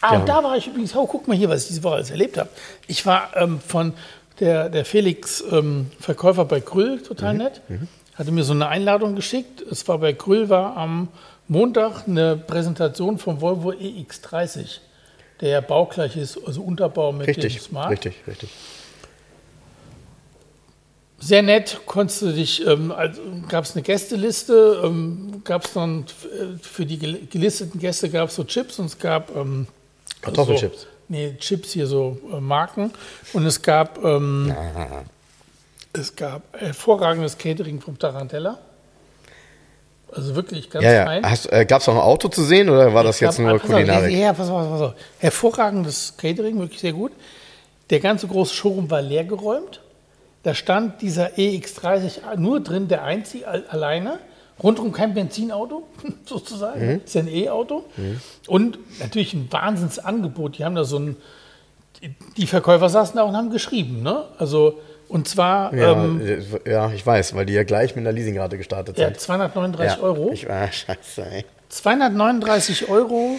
Ah, ja. und da war ich übrigens, oh, guck mal hier, was ich diese Woche alles erlebt habe. Ich war ähm, von der, der Felix ähm, Verkäufer bei Grüll, total mhm. nett. Mhm hatte mir so eine Einladung geschickt. Es war bei Grüll war am Montag eine Präsentation vom Volvo EX30, der ja baugleich ist, also Unterbau mit richtig, dem Smart. Richtig, richtig. Sehr nett, konntest du dich, ähm, also gab es eine Gästeliste, ähm, gab es dann äh, für die gelisteten Gäste gab es so Chips und es gab ähm, Kartoffelchips. So, nee, Chips hier so äh, Marken und es gab ähm, es gab hervorragendes Catering vom Tarantella. Also wirklich ganz ja, ja. fein. Äh, Gab es auch ein Auto zu sehen oder war das jetzt nur Kulinarik? Ja, pass auf, pass auf. Hervorragendes Catering, wirklich sehr gut. Der ganze große Showroom war leer geräumt. Da stand dieser EX30 nur drin, der einzige alleine. Rundum kein Benzinauto, sozusagen. Mhm. Ist ja ein E-Auto. Mhm. Und natürlich ein Wahnsinnsangebot. Die haben da so ein. Die Verkäufer saßen da und haben geschrieben. Ne? Also und zwar. Ja, ähm, ja, ich weiß, weil die ja gleich mit einer Leasingrate gestartet sind. Ja, 239 ja, Euro. Ich war scheiße, ey. 239 Euro,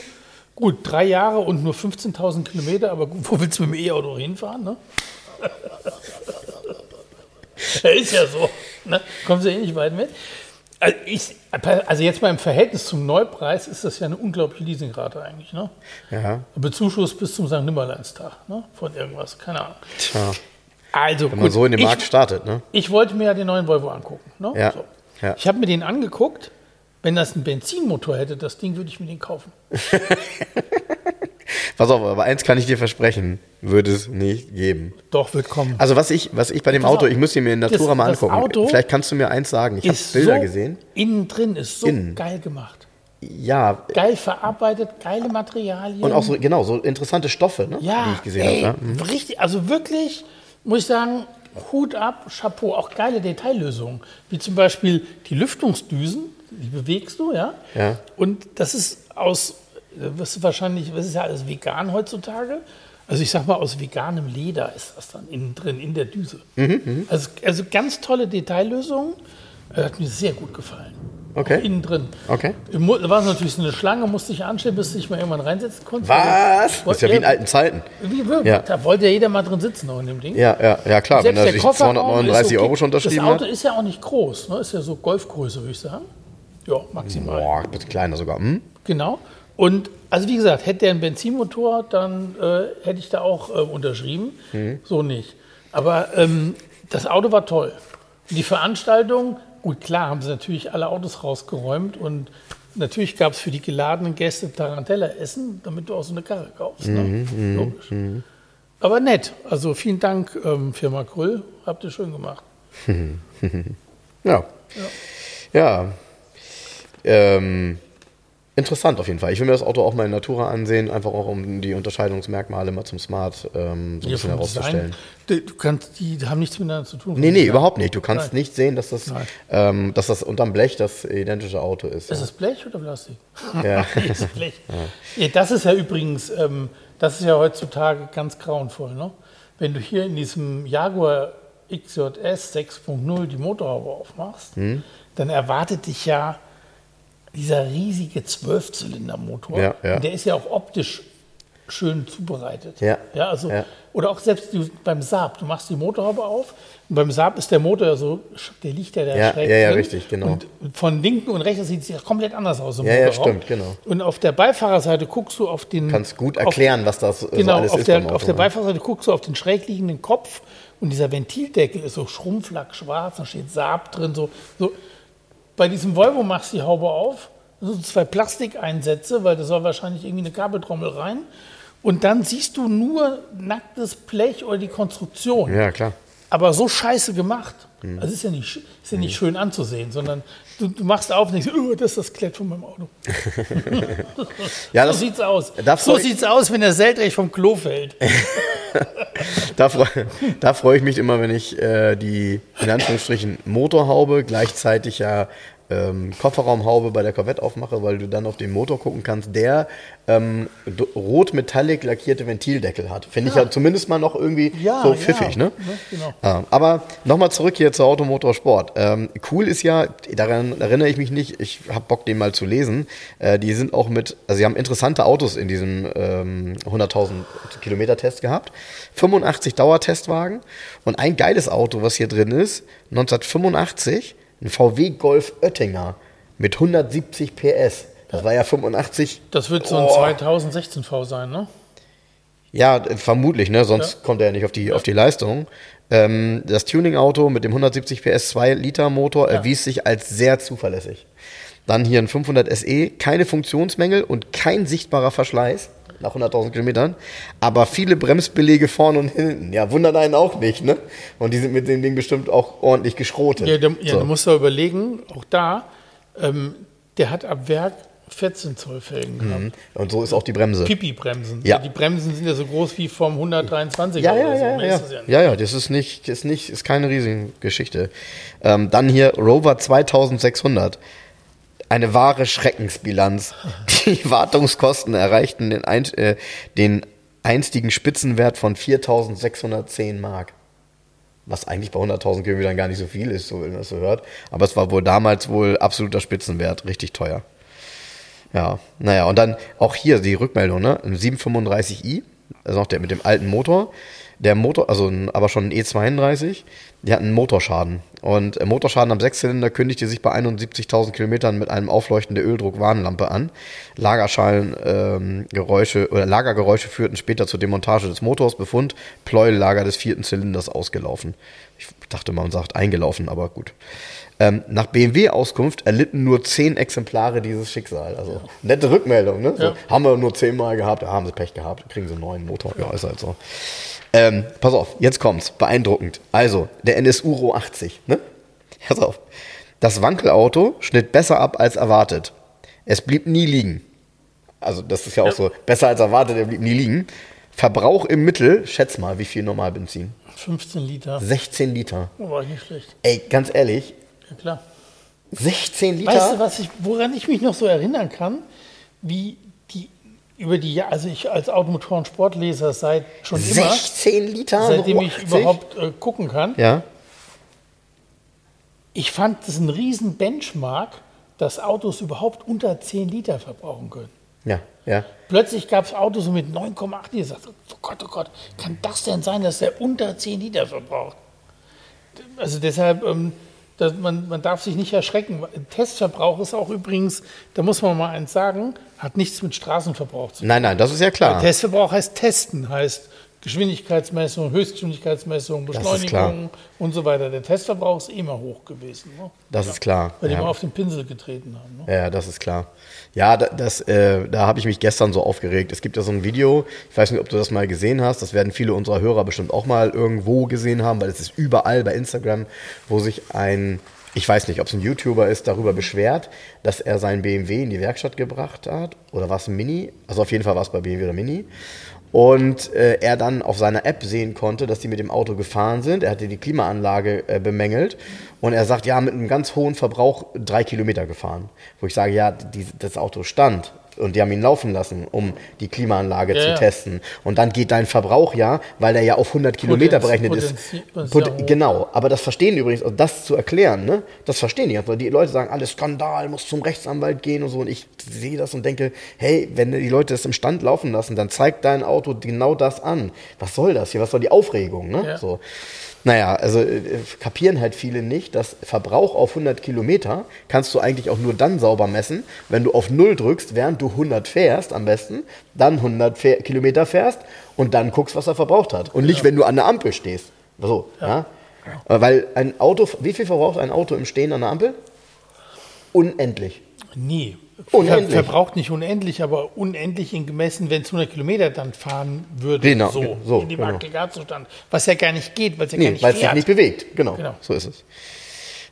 gut, drei Jahre und nur 15.000 Kilometer, aber gut, wo willst du mit dem E-Auto hinfahren, ne? ist ja so. Ne? Kommst du eh nicht weit mit. Also, ich, also, jetzt mal im Verhältnis zum Neupreis ist das ja eine unglaubliche Leasingrate eigentlich. Ne? Ja. Bezuschuss bis zum St. Nimmerleinstag ne? von irgendwas, keine Ahnung. Tja. Also, Wenn man gut, so in den ich, Markt startet, ne? Ich wollte mir ja den neuen Volvo angucken. Ne? Ja. So. ja. Ich habe mir den angeguckt. Wenn das einen Benzinmotor hätte, das Ding würde ich mir den kaufen. Pass auf, aber eins kann ich dir versprechen, würde es nicht geben. Doch, wird kommen. Also was ich, was ich bei dem Auto, ich muss dir mir in Natura das- mal angucken. Auto Vielleicht kannst du mir eins sagen. Ich habe Bilder so, gesehen. Innen drin ist so Innen. geil gemacht. Ja, Geil verarbeitet, geile Materialien. und auch so, genau, so interessante Stoffe, ne? ja, die ich gesehen habe. Ne? richtig, also wirklich, muss ich sagen, Hut ab, Chapeau, auch geile Detaillösungen, wie zum Beispiel die Lüftungsdüsen, die bewegst du, ja? Ja. Und das ist aus, das ist wahrscheinlich, das ist ja alles vegan heutzutage. Also ich sag mal, aus veganem Leder ist das dann innen drin, in der Düse. Mhm, also, also ganz tolle Detaillösungen. Äh, Hat mir sehr gut gefallen. Okay. Auch innen drin. Okay. Mu- Da war natürlich so eine Schlange, musste ich anstellen, bis ich mal irgendwann reinsetzen konnte. Was? Das ist ja wie in alten Zeiten. Wie, wie, Ja. Da wollte ja jeder mal drin sitzen noch in dem Ding. Ja, ja, ja klar, wenn Selbst er der Kofferraum 239 ist okay. Euro schon unterschrieben Das Auto hat. ist ja auch nicht groß, ne? ist ja so Golfgröße, würde ich sagen. Ja, maximal. Boah, bisschen kleiner sogar. Hm? Genau. Und also wie gesagt, hätte der einen Benzinmotor, dann äh, hätte ich da auch äh, unterschrieben. Mhm. So nicht. Aber ähm, das Auto war toll. Die Veranstaltung, gut, klar, haben sie natürlich alle Autos rausgeräumt und natürlich gab es für die geladenen Gäste Tarantella-Essen, damit du auch so eine Karre kaufst. Mhm, Ne? Logisch. Aber nett. Also vielen Dank, ähm, Firma Grüll. Habt ihr schön gemacht. Ja. Ja. Ähm, interessant auf jeden Fall. Ich will mir das Auto auch mal in Natura ansehen, einfach auch um die Unterscheidungsmerkmale mal zum Smart ähm, so ein bisschen vom herauszustellen. Design, du kannst, die haben nichts miteinander zu tun. Nee, nee, überhaupt nicht. Du kannst Nein. nicht sehen, dass das, ähm, dass das unterm Blech das identische Auto ist. Ist ja. das Blech oder Plastik? Ja. das ist Blech. Ja, das ist ja übrigens, ähm, das ist ja heutzutage ganz grauenvoll. Ne? Wenn du hier in diesem Jaguar XJS 6.0 die Motorhaube aufmachst, Hm. dann erwartet dich ja dieser riesige Zwölfzylindermotor. Ja, ja. Der ist ja auch optisch schön zubereitet. Ja, Ja, also, ja. Oder auch selbst du, beim Saab, du machst die Motorhaube auf und beim Saab ist der Motor ja so, der liegt ja da Ja, schräg ja, ja, drin. richtig, genau. Und von linken und rechts sieht es ja komplett anders aus. Im Ja, ja, stimmt, genau. Und auf der Beifahrerseite guckst du auf den. Kannst gut auf- erklären, was das Genau, so alles auf ist Auto. auf der ne? Beifahrerseite guckst du auf den schräg liegenden Kopf und dieser Ventildeckel ist so schrumpflack schwarz, da steht Saab drin. So, so. Bei diesem Volvo machst du die Haube auf, so zwei Plastikeinsätze, weil da soll wahrscheinlich irgendwie eine Kabeltrommel rein. Und dann siehst du nur nacktes Blech oder die Konstruktion. Ja, klar. Aber so scheiße gemacht. Mhm. Also ist ja nicht, ist ja nicht schön anzusehen, sondern du, du machst auf und denkst, oh, das ist das Klett von meinem Auto. Ja, so das, sieht's aus. So sieht's aus, wenn der Seltrecht vom Klo fällt. da freue da freu ich mich immer, wenn ich äh, die, in Anführungsstrichen, Motorhaube gleichzeitig ja ähm, Kofferraumhaube bei der Corvette aufmache, weil du dann auf den Motor gucken kannst, der ähm, rot-metallic lackierte Ventildeckel hat. Finde ich ja zumindest mal noch irgendwie Ja, so ja, pfiffig, ne? ne, genau. Ja, aber nochmal zurück hier zu Automotorsport. Ähm, cool ist ja, daran erinnere ich mich nicht, ich habe Bock, den mal zu lesen. Äh, die sind auch mit, also sie haben interessante Autos in diesem ähm, 100.000 Kilometer Test gehabt. 85 Dauertestwagen und ein geiles Auto, was hier drin ist, 1985, ein VW Golf Oettinger mit 170 PS. Das war ja 85. Das wird so ein Oh. 2016 V sein, ne? Ja, vermutlich, ne? sonst Ja. kommt er ja nicht auf die, auf die Leistung. Ähm, das Tuning-Auto mit dem 170 PS 2-Liter-Motor erwies sich als sehr zuverlässig. Dann hier ein 500 SE, keine Funktionsmängel und kein sichtbarer Verschleiß nach 100.000 Kilometern, aber viele Bremsbelege vorne und hinten. Ja, wundert einen auch nicht, ne? Und die sind mit dem Ding bestimmt auch ordentlich geschrotet. Ja, da, ja So. du musst ja überlegen, auch da, ähm, der hat ab Werk 14 Zoll Felgen gehabt. Und so ist auch die Bremse. Pipi-Bremsen. Ja. Die Bremsen sind ja so groß wie vom 123er Ja, ja, oder so. ja, Mehr ja. nicht. Ja, ja, das ist nicht, das ist nicht, ist keine riesige Geschichte. Ähm, dann hier Rover 2600. Eine wahre Schreckensbilanz. Die Wartungskosten erreichten den, ein, äh, den einstigen Spitzenwert von 4.610 Mark. Was eigentlich bei 100.000 Kilometern gar nicht so viel ist, so wenn man das so hört. Aber es war wohl damals wohl absoluter Spitzenwert, richtig teuer. Ja, naja, und dann auch hier die Rückmeldung, ne? Ein 735i, also noch der mit dem alten Motor. der Motor, also aber schon ein E32, die hatten einen Motorschaden. Und äh, Motorschaden am Sechszylinder kündigte sich bei 71.000 Kilometern mit einem Aufleuchten der Öldruck-Warnlampe an. Lagerschalengeräusche ähm, oder Lagergeräusche führten später zur Demontage des Motors. Befund, Pleuellager des vierten Zylinders ausgelaufen. Ich dachte, man sagt eingelaufen, aber gut. Ähm, nach BMW-Auskunft erlitten nur zehn Exemplare dieses Schicksal. Also nette Rückmeldung, ne? So, ja. Haben wir nur zehnmal gehabt, da haben sie Pech gehabt, kriegen sie einen neuen Motor. Ja, ist halt so. Ähm, pass auf, jetzt kommt's. Beeindruckend. Also, der NSU Ro 80, ne? Pass auf. Das Wankelauto schnitt besser ab als erwartet. Es blieb nie liegen. Also, das ist ja auch ja. so. Besser als erwartet, er blieb nie liegen. Verbrauch im Mittel, schätz mal, wie viel Normalbenzin? 15 Liter. 16 Liter. Oh, war nicht schlecht. Ey, ganz ehrlich, ja, klar. 16 Liter? Weißt du, was ich, woran ich mich noch so erinnern kann? Wie über die also ich als Automotoren-Sportleser seit schon 16 immer. 16 Liter? Seitdem ich überhaupt äh, gucken kann. Ja. Ich fand das ein riesen Benchmark, dass Autos überhaupt unter 10 Liter verbrauchen können. Ja, ja. Plötzlich gab es Autos mit 9,8 Liter. Oh Gott, oh Gott, kann das denn sein, dass der unter 10 Liter verbraucht? Also deshalb, ähm, das, man, man darf sich nicht erschrecken. Testverbrauch ist auch übrigens, da muss man mal eins sagen, hat nichts mit Straßenverbrauch zu tun. Nein, nein, das ist ja klar. Testverbrauch heißt testen, heißt Geschwindigkeitsmessung, Höchstgeschwindigkeitsmessung, Beschleunigung und so weiter. Der Testverbrauch ist immer hoch gewesen. Ne? Das ist klar. Weil ja. die mal auf den Pinsel getreten haben. Ne? Ja, das ist klar. Ja, das, äh, da habe ich mich gestern so aufgeregt. Es gibt ja so ein Video, ich weiß nicht, ob du das mal gesehen hast, das werden viele unserer Hörer bestimmt auch mal irgendwo gesehen haben, weil es ist überall bei Instagram, wo sich ein ich weiß nicht, ob es ein YouTuber ist, darüber beschwert, dass er sein BMW in die Werkstatt gebracht hat. Oder war es ein Mini? Also auf jeden Fall war es bei BMW oder Mini und äh, er dann auf seiner App sehen konnte, dass die mit dem Auto gefahren sind. Er hatte die Klimaanlage äh, bemängelt und er sagt, ja, mit einem ganz hohen Verbrauch drei Kilometer gefahren. Wo ich sage, ja, die, das Auto stand und die haben ihn laufen lassen, um die Klimaanlage ja, zu ja. testen. Und dann geht dein Verbrauch ja, weil der ja auf 100 Kilometer berechnet ist. Pot genau, aber das verstehen übrigens, und das zu erklären, ne, das verstehen die. Also die Leute sagen, alles Skandal, muss zum Rechtsanwalt gehen und so. Und ich sehe das und denke, hey, wenn die Leute das im Stand laufen lassen, dann zeigt dein Auto genau das an. Was soll das hier? Was soll die Aufregung? Ne? Ja. So. Naja, also äh, kapieren halt viele nicht, dass Verbrauch auf 100 Kilometer kannst du eigentlich auch nur dann sauber messen, wenn du auf Null drückst, während du 100 fährst am besten, dann 100 Fähr Kilometer fährst und dann guckst, was er verbraucht hat. Und nicht, ja. wenn du an der Ampel stehst. So, ja. ja. Weil ein Auto, wie viel verbraucht ein Auto im Stehen an der Ampel? Unendlich. Nie. Unendlich. Ver verbraucht nicht unendlich, aber unendlich in gemessen, wenn es 100 Kilometer dann fahren würde, genau, so, so in dem genau. Aggregatzustand. Was ja gar nicht geht, weil es ja nee, gar nicht Weil es sich nicht bewegt, genau, genau, so ist es.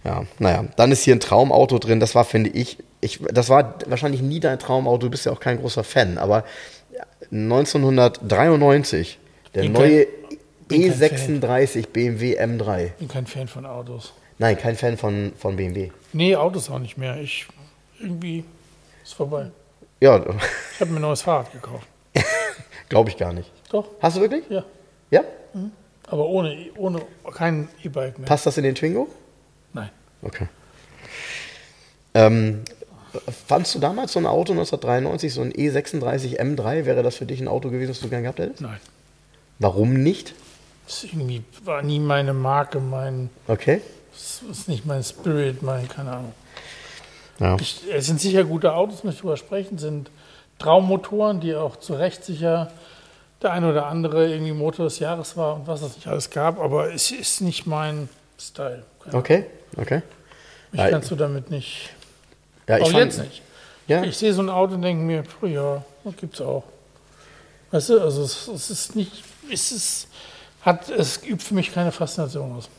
Ja, naja, dann ist hier ein Traumauto drin, das war, finde ich, ich, das war wahrscheinlich nie dein Traumauto, du bist ja auch kein großer Fan, aber 1993, der bin neue E36 BMW M3. Ich bin kein Fan von Autos. Nein, kein Fan von, von BMW. Nee, Autos auch nicht mehr. Ich irgendwie ist vorbei. Ja. Ich habe mir ein neues Fahrrad gekauft. Glaube ich gar nicht. Doch. Hast du wirklich? Ja. Ja? Mhm. Aber ohne, ohne kein E-Bike mehr. Passt das in den Twingo? Nein. Okay. Ähm, fandst du damals so ein Auto 1993, so ein E36 M3, wäre das für dich ein Auto gewesen, das du gern gehabt hättest? Nein. Warum nicht? Das irgendwie war nie meine Marke, mein. Okay. Das ist nicht mein Spirit, mein, keine Ahnung. Ja. Es sind sicher gute Autos, möchte ich drüber sprechen, sind Traummotoren, die auch zu Recht sicher der eine oder andere irgendwie Motor des Jahres war und was es nicht alles gab, aber es ist nicht mein Style. Keine okay, okay. Ich ja, kannst du damit nicht. Ja, ich auch fand, jetzt nicht. Ja. Ich sehe so ein Auto und denke mir, oh ja, das gibt es auch. Weißt du, also es, es, ist nicht, es ist, hat, es übt für mich keine Faszination aus.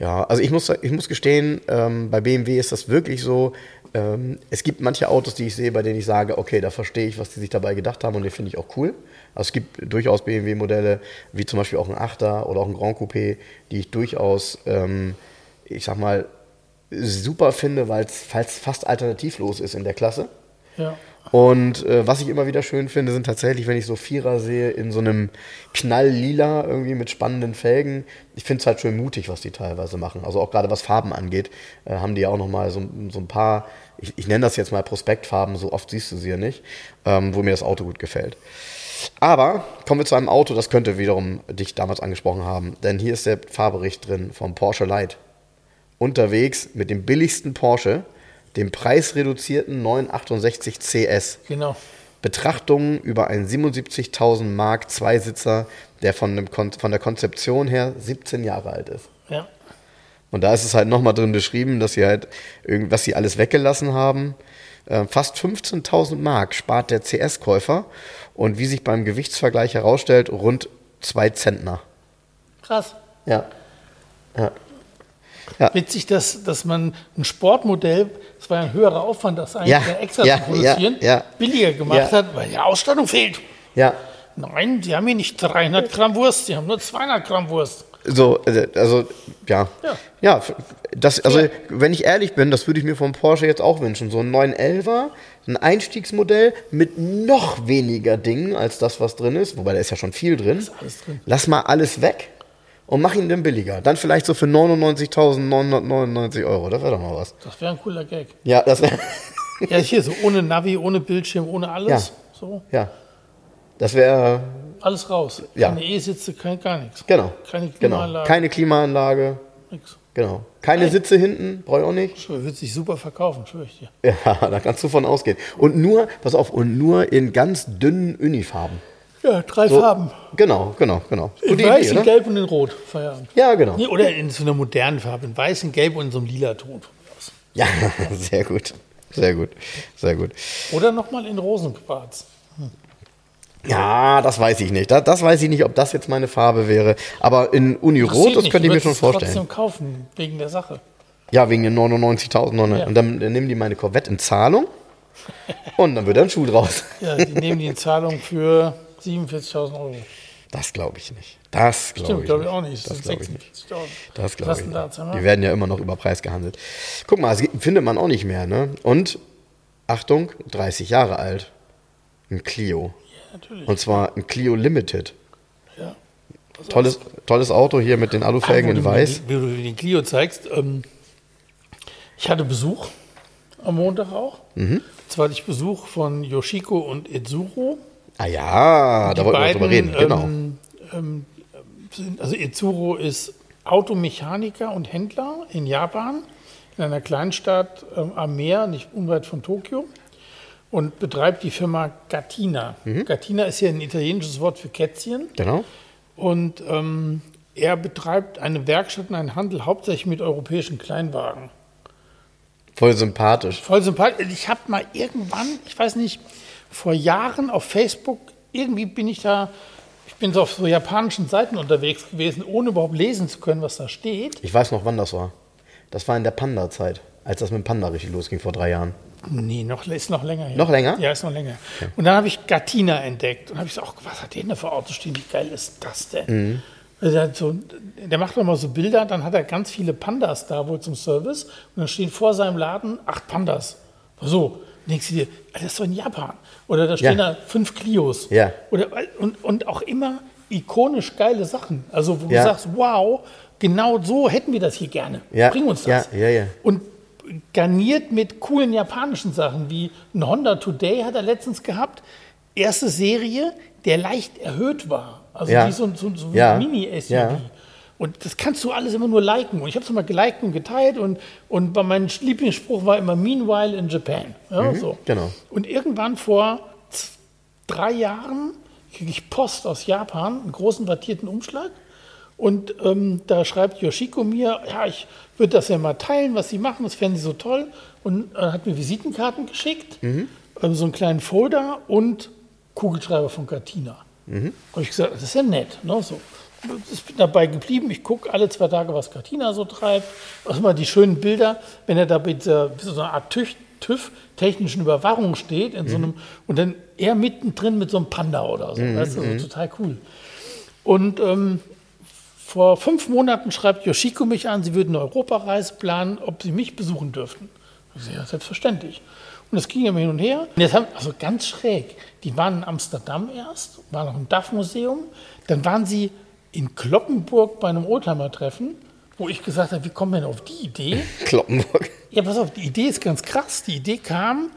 Ja, also ich muss, ich muss gestehen, ähm, bei BMW ist das wirklich so. Ähm, es gibt manche Autos, die ich sehe, bei denen ich sage, okay, da verstehe ich, was die sich dabei gedacht haben und die finde ich auch cool. Also es gibt durchaus BMW-Modelle, wie zum Beispiel auch ein 8er oder auch ein Grand Coupé, die ich durchaus, ähm, ich sag mal, super finde, weil es fast alternativlos ist in der Klasse. Ja. Und äh, was ich immer wieder schön finde, sind tatsächlich, wenn ich so Vierer sehe, in so einem Knalllila, irgendwie mit spannenden Felgen. Ich finde es halt schön mutig, was die teilweise machen. Also auch gerade was Farben angeht, äh, haben die auch nochmal so, so ein paar, ich, ich nenne das jetzt mal Prospektfarben, so oft siehst du sie ja nicht, ähm, wo mir das Auto gut gefällt. Aber kommen wir zu einem Auto, das könnte wiederum dich damals angesprochen haben. Denn hier ist der Fahrbericht drin vom Porsche Light. Unterwegs mit dem billigsten Porsche, dem preisreduzierten 968 CS. Genau. Betrachtungen über einen 77.000 Mark Zweisitzer, der von, dem von der Konzeption her 17 Jahre alt ist. Ja. Und da ist es halt nochmal drin beschrieben, dass sie halt irgendwas sie alles weggelassen haben. Äh, fast 15.000 Mark spart der CS-Käufer und wie sich beim Gewichtsvergleich herausstellt, rund zwei Zentner. Krass. Ja. ja. Ja. Witzig, dass, dass man ein Sportmodell, das war ein höherer Aufwand, das eigentlich ja, extra ja, zu produzieren, ja, billiger gemacht hat, weil die Ausstattung fehlt. Ja. Nein, die haben hier nicht 300 Gramm Wurst, die haben nur 200 Gramm Wurst. So, äh, also, ja. Ja. Ja, das, also, wenn ich ehrlich bin, das würde ich mir vom Porsche jetzt auch wünschen. So ein 911er, ein Einstiegsmodell mit noch weniger Dingen als das, was drin ist. Wobei, da ist ja schon viel drin. drin. Lass mal alles weg und mach ihn dann billiger. Dann vielleicht so für 99.999 Euro. Das wäre doch mal was. Das wäre ein cooler Gag. Ja, das wäre. ja, hier so ohne Navi, ohne Bildschirm, ohne alles. Ja. So. Ja. Das wäre. Alles raus. Ja. Keine E-Sitze, kein, gar nichts. Genau. Keine Genau. Klimaanlage. Keine Klimaanlage. Nix. Genau. Keine Sitze hinten, brauche ich auch nicht. Schwör, Wird sich super verkaufen, schwöre ich dir. Ja, da kannst du von ausgehen. Und nur, pass auf, und nur in ganz dünnen Unifarben. Ja, drei So, Farben. Genau, genau, genau. In Gute weiß, Idee, in oder? gelb und in rot. Feierabend. Ja, genau. Oder in so einer modernen Farbe. In weiß, in gelb und in so einem lila Ton. Ja, sehr gut. Sehr gut. Sehr gut. Oder nochmal in Rosenquarz. Ja, das weiß ich nicht. Das, das weiß ich nicht, ob das jetzt meine Farbe wäre. Aber in Unirot, das mich, könnte ich mir schon vorstellen. trotzdem kaufen, wegen der Sache. Ja, wegen den 99.900. Ja. Und dann, dann nehmen die meine Corvette in Zahlung. und dann wird ein Schuh draus. Ja, die nehmen die in Zahlung für 47.000 Euro. Das glaube ich nicht. Das glaube ich, glaube ich nicht. auch nicht. Das Das glaube ich nicht. 46.000. Das glaube ich nicht. Die werden ja immer noch über Preis gehandelt. Guck mal, das findet man auch nicht mehr. Ne? Und, Achtung, 30 Jahre alt. Ein Clio. Ja, natürlich. Und zwar ein Clio Limited. Ja. Tolles, tolles Auto hier mit den Alufelgen Ah, in mir weiß. Wie du den Clio zeigst. Ähm, ich hatte Besuch am Montag auch. Mhm. Zwar hatte ich Besuch von Yoshiko und Itsuro. Ah ja, da wollten wir drüber reden. Genau. Ähm, ähm, also Itsuro ist Automechaniker und Händler in Japan, in einer Kleinstadt ähm, am Meer, nicht unweit von Tokio, und betreibt die Firma Gattina. Mhm. Gattina ist ja ein italienisches Wort für Kätzchen. Genau. Und ähm, er betreibt eine Werkstatt und einen Handel hauptsächlich mit europäischen Kleinwagen. Voll sympathisch. Voll sympathisch. Ich habe mal irgendwann, ich weiß nicht, vor Jahren auf Facebook, irgendwie bin ich da, ich bin so auf so japanischen Seiten unterwegs gewesen, ohne überhaupt lesen zu können, was da steht. Ich weiß noch, wann das war. Das war in der Panda-Zeit, als das mit dem Panda richtig losging vor drei Jahren. Nee, noch, ist noch länger her. Noch länger? Ja, ist noch länger. Und dann habe ich Gattina entdeckt und habe ich gesagt, oh, was hat der denn da für Autos stehen? Wie geil ist das denn? Mhm. Also der, so, macht doch mal so Bilder, dann hat er ganz viele Pandas da wohl zum Service und dann stehen vor seinem Laden acht Pandas. So, denkst du dir, das ist doch in Japan. Oder da stehen Ja. da fünf Clios. Ja. Oder, und, und auch immer ikonisch geile Sachen. Also wo Ja. du sagst, wow, genau so hätten wir das hier gerne. Ja, Bring uns das. ja, ja, ja. Und garniert mit coolen japanischen Sachen, wie ein Honda Today hat er letztens gehabt. Erste Serie, der leicht erhöht war. Also Ja. wie so, ein- so, so Ja. ein Mini-SUV. Und das kannst du alles immer nur liken. Und ich habe es immer geliked und geteilt. Und, und bei meinem Lieblingsspruch war immer Meanwhile in Japan. Ja, so. genau. Und irgendwann vor drei Jahren kriege ich Post aus Japan, einen großen wattierten Umschlag. Und ähm, da schreibt Yoshiko mir, ja, ich würde das ja mal teilen, was sie machen, das fänden sie so toll. Und äh, hat mir Visitenkarten geschickt, ähm, so einen kleinen Folder und Kugelschreiber von Katina. Habe ich gesagt, das ist ja nett. Ne? So. Ich bin dabei geblieben, ich gucke alle zwei Tage, was Katina so treibt. Also mal die schönen Bilder, wenn er da mit so einer Art TÜV, TÜV technischen Überwachung steht, in so einem, und dann er mittendrin mit so einem Panda oder so. Weißt du, so total cool. Und ähm, vor fünf Monaten schreibt Yoshiko mich an, sie würden eine Europareise planen, ob sie mich besuchen dürften. Ja, selbstverständlich. Und das ging immer hin und her. Und jetzt haben, also ganz schräg, die waren in Amsterdam erst, waren noch im DAF-Museum, dann waren sie in Kloppenburg bei einem Oldtimer-Treffen, wo ich gesagt habe, wie kommen wir denn auf die Idee? Kloppenburg. Ja, pass auf, die Idee ist ganz krass. Die Idee kam,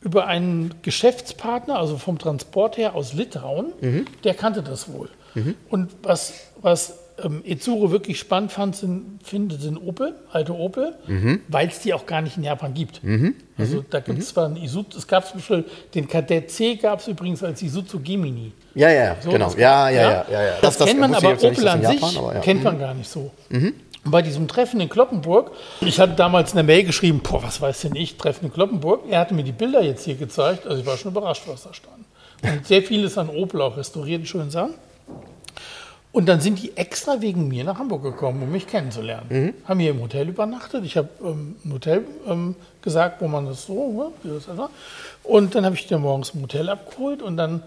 über einen Geschäftspartner, also vom Transport her aus Litauen, mhm. der kannte das wohl. Mhm. Und was, was ähm, Etsuro wirklich spannend fand, sind, finde, sind Opel, alte Opel, mhm. weil es die auch gar nicht in Japan gibt. Mhm. Also mhm. da gibt es mhm. zwar einen Isuzu, es gab zum Beispiel den Kadett C gab es übrigens als Isuzu Gemini. Ja, ja, so, genau. Ja, ja, ja, ja, ja, Das, das kennt man, aber Opel an sich Japan, ja. kennt man mhm. gar nicht so. Mhm. Bei diesem Treffen in Kloppenburg, ich hatte damals eine Mail geschrieben, boah, was weiß denn ich, Treffen in Kloppenburg. Er hatte mir die Bilder jetzt hier gezeigt, also ich war schon überrascht, was da stand. Und sehr vieles an Opel auch restauriert, schön Sachen. Und dann sind die extra wegen mir nach Hamburg gekommen, um mich kennenzulernen. Mhm. Haben hier im Hotel übernachtet. Ich habe ähm, ein Hotel ähm, gesagt, wo man das so, ne, das war. Und dann habe ich den morgens im Hotel abgeholt und dann,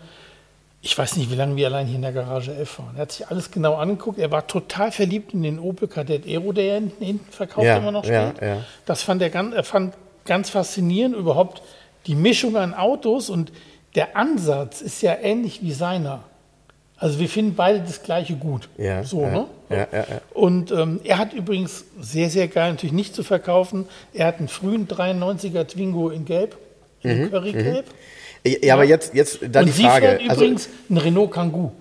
ich weiß nicht, wie lange wir allein hier in der Garage 11 waren. Er hat sich alles genau angeguckt. Er war total verliebt in den Opel Kadett Aero, der ja hinten, hinten verkauft ja, immer noch steht. Ja, ja. Das fand er ganz, er fand ganz faszinierend, überhaupt die Mischung an Autos und der Ansatz ist ja ähnlich wie seiner. Also wir finden beide das gleiche gut. Ja, so, ja, ne? Ja, ja, ja. Und ähm, er hat übrigens sehr, sehr geil, natürlich nicht zu verkaufen. Er hat einen frühen 93er Twingo in Gelb, in mhm, Currygelb. Mhm. Ja, aber jetzt, jetzt dann Und die Frage. Sie fährt also, übrigens einen Renault Kangoo.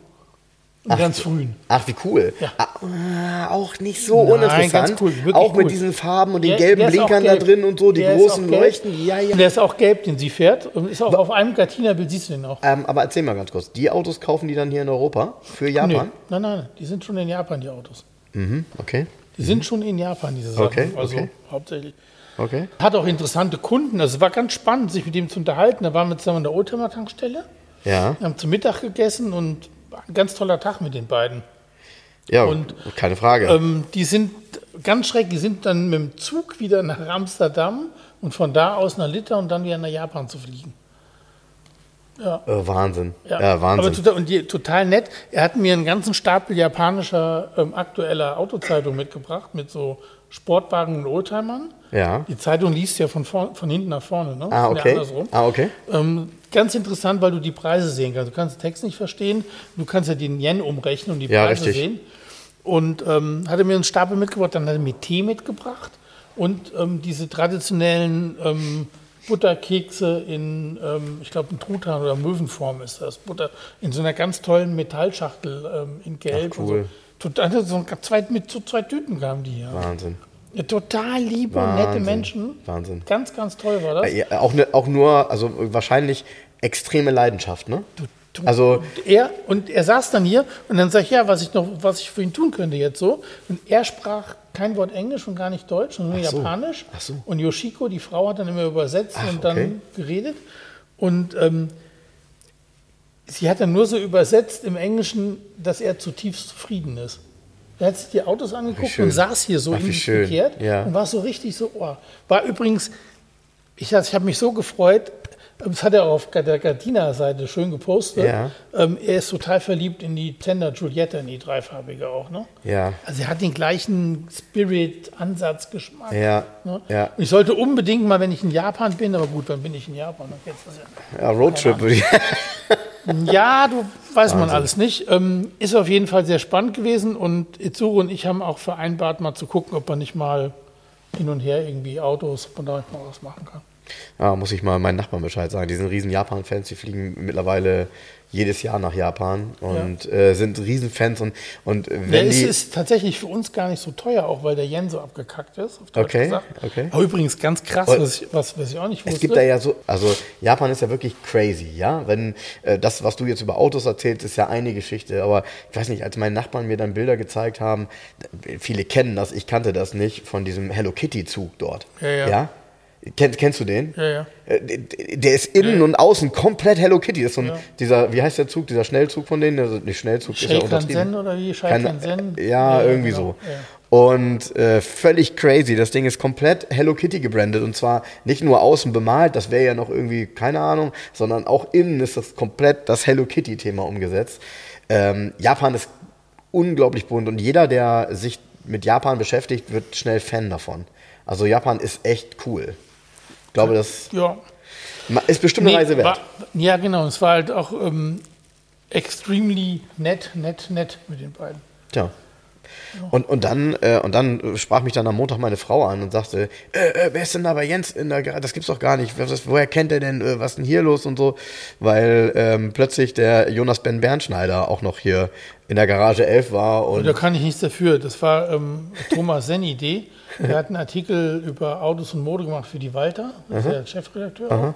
Ach, ganz frühen. Ach, wie cool. Ja. Ah, auch nicht so Nein, uninteressant. Cool, auch mit cool. diesen Farben und den der, gelben Blinkern gelb. da drin und so, die der großen Leuchten. Ja, ja. Der ist auch gelb, den sie fährt. Und ist auch auf einem Gatiner-Bild, siehst du den auch. Ähm, aber erzähl mal ganz kurz. Die Autos kaufen die dann hier in Europa für Japan? Nee. Nein, nein, die sind schon in Japan, die Autos. Mhm, okay. Die mhm. sind schon in Japan, diese Sachen. Okay, also okay. hauptsächlich. Okay. Hat auch interessante Kunden. Also es war ganz spannend, sich mit dem zu unterhalten. Da waren wir zusammen an der Oldtimer-Tankstelle. Ja. Wir haben zum Mittag gegessen und ein ganz toller Tag mit den beiden. Ja, und, keine Frage. Ähm, die sind ganz schrecklich, die sind dann mit dem Zug wieder nach Amsterdam und von da aus nach Litauen und dann wieder nach Japan zu fliegen. Ja. Äh, Wahnsinn. Ja. ja, Wahnsinn. Aber total, und die, total nett. Er hat mir einen ganzen Stapel japanischer ähm, aktueller Autozeitungen mitgebracht mit so Sportwagen und Oldtimern. Ja. Die Zeitung liest ja von, vor, von hinten nach vorne. Ne? Ah, okay. Ah, okay. Ähm, ganz interessant, weil du die Preise sehen kannst. Du kannst den Text nicht verstehen, du kannst ja den Yen umrechnen und die ja, Preise richtig. sehen. Und ähm, hatte mir einen Stapel mitgebracht, dann hat er mir Tee mitgebracht und ähm, diese traditionellen ähm, Butterkekse in, ähm, ich glaube, in Truthahn oder Möwenform ist das. Butter in so einer ganz tollen Metallschachtel ähm, in Gelb. Ach, cool. so. Also so zwei, mit so zwei Tüten kamen die ja. Wahnsinn. Total liebe Wahnsinn. und nette Menschen. Wahnsinn. Ganz, ganz toll war das. Ja, auch, ne, auch nur, also wahrscheinlich extreme Leidenschaft, ne? Du, also und er und er saß dann hier und dann sag ich ja, was ich noch, was ich für ihn tun könnte jetzt so. Und er sprach kein Wort Englisch und gar nicht Deutsch, sondern nur so. Japanisch. Ach so. Und Yoshiko, die Frau, hat dann immer übersetzt Ach, und dann okay. geredet. Und ähm, sie hat dann nur so übersetzt im Englischen, dass er zutiefst zufrieden ist. Er hat sich die Autos angeguckt und saß hier so Ach, gekehrt Ja. und war so richtig so, oh. War übrigens, ich, also ich habe mich so gefreut, das hat er auf der Gardina-Seite schön gepostet. Ja. Ähm, er ist total verliebt in die Tender Giulietta, in die dreifarbige auch. Ne? Ja. Also er hat den gleichen Spirit, Ansatz, Geschmack. Ja. Ne? Ja. Und ich sollte unbedingt mal, wenn ich in Japan bin, aber gut, wann bin ich in Japan? Ja. Ja, Roadtrip würde ich. Ja, du weiß man Wahnsinn. alles nicht. Ähm, ist auf jeden Fall sehr spannend gewesen und Itsuru und ich haben auch vereinbart, mal zu gucken, ob man nicht mal hin und her irgendwie Autos, man da mal was machen kann. Ja, muss ich mal meinen Nachbarn Bescheid sagen. Die sind riesen Japan-Fans, die fliegen mittlerweile jedes Jahr nach Japan und äh, sind Riesenfans und, und wenn ist, die. ist tatsächlich für uns gar nicht so teuer, auch weil der Yen so abgekackt ist. Auf Okay, gesagt. okay. Aber übrigens ganz krass, Und- was ich, was, was ich auch nicht wusste. Es gibt da ja so, also Japan ist ja wirklich crazy, ja. Wenn äh, das, was du jetzt über Autos erzählst, ist ja eine Geschichte. Aber ich weiß nicht, als meine Nachbarn mir dann Bilder gezeigt haben, viele kennen das, ich kannte das nicht, von diesem Hello Kitty Zug dort. Ja, ja. Kenn, kennst du den? Ja, ja. Äh, Der ist innen und außen komplett Hello Kitty. Das ist so ein, Ja. dieser, wie heißt der Zug, dieser Schnellzug von denen? Also nicht Schnellzug, ist ja untertrieben. Oder wie? Keine- Sheikan Sen? Ja, irgendwie genau. so. Ja. Und äh, völlig crazy. Das Ding ist komplett Hello Kitty gebrandet. Und zwar nicht nur außen bemalt, das wäre ja noch irgendwie, keine Ahnung, sondern auch innen ist das komplett das Hello Kitty-Thema umgesetzt. Ähm, Japan ist unglaublich bunt und jeder, der sich mit Japan beschäftigt, wird schnell Fan davon. Also Japan ist echt cool. Ich glaube, das Ja. ist bestimmt eine Nee, Reise wert. War, ja, genau. Es war halt auch ähm, extremely nett, nett, nett mit den beiden. Tja. Und, und, dann, äh, und dann sprach mich dann am Montag meine Frau an und sagte, äh, äh, wer ist denn da bei Jens in der Garage? Das gibt's doch gar nicht. Was, woher kennt er denn? Äh, was ist denn hier los und so? Weil ähm, plötzlich der Jonas Ben Bernschneider auch noch hier in der Garage 11 war. Und da kann ich nichts dafür. Das war ähm, Thomas Senn Idee. Der hat einen Artikel über Autos und Mode gemacht für die Walter, das ist der Chefredakteur. Aha.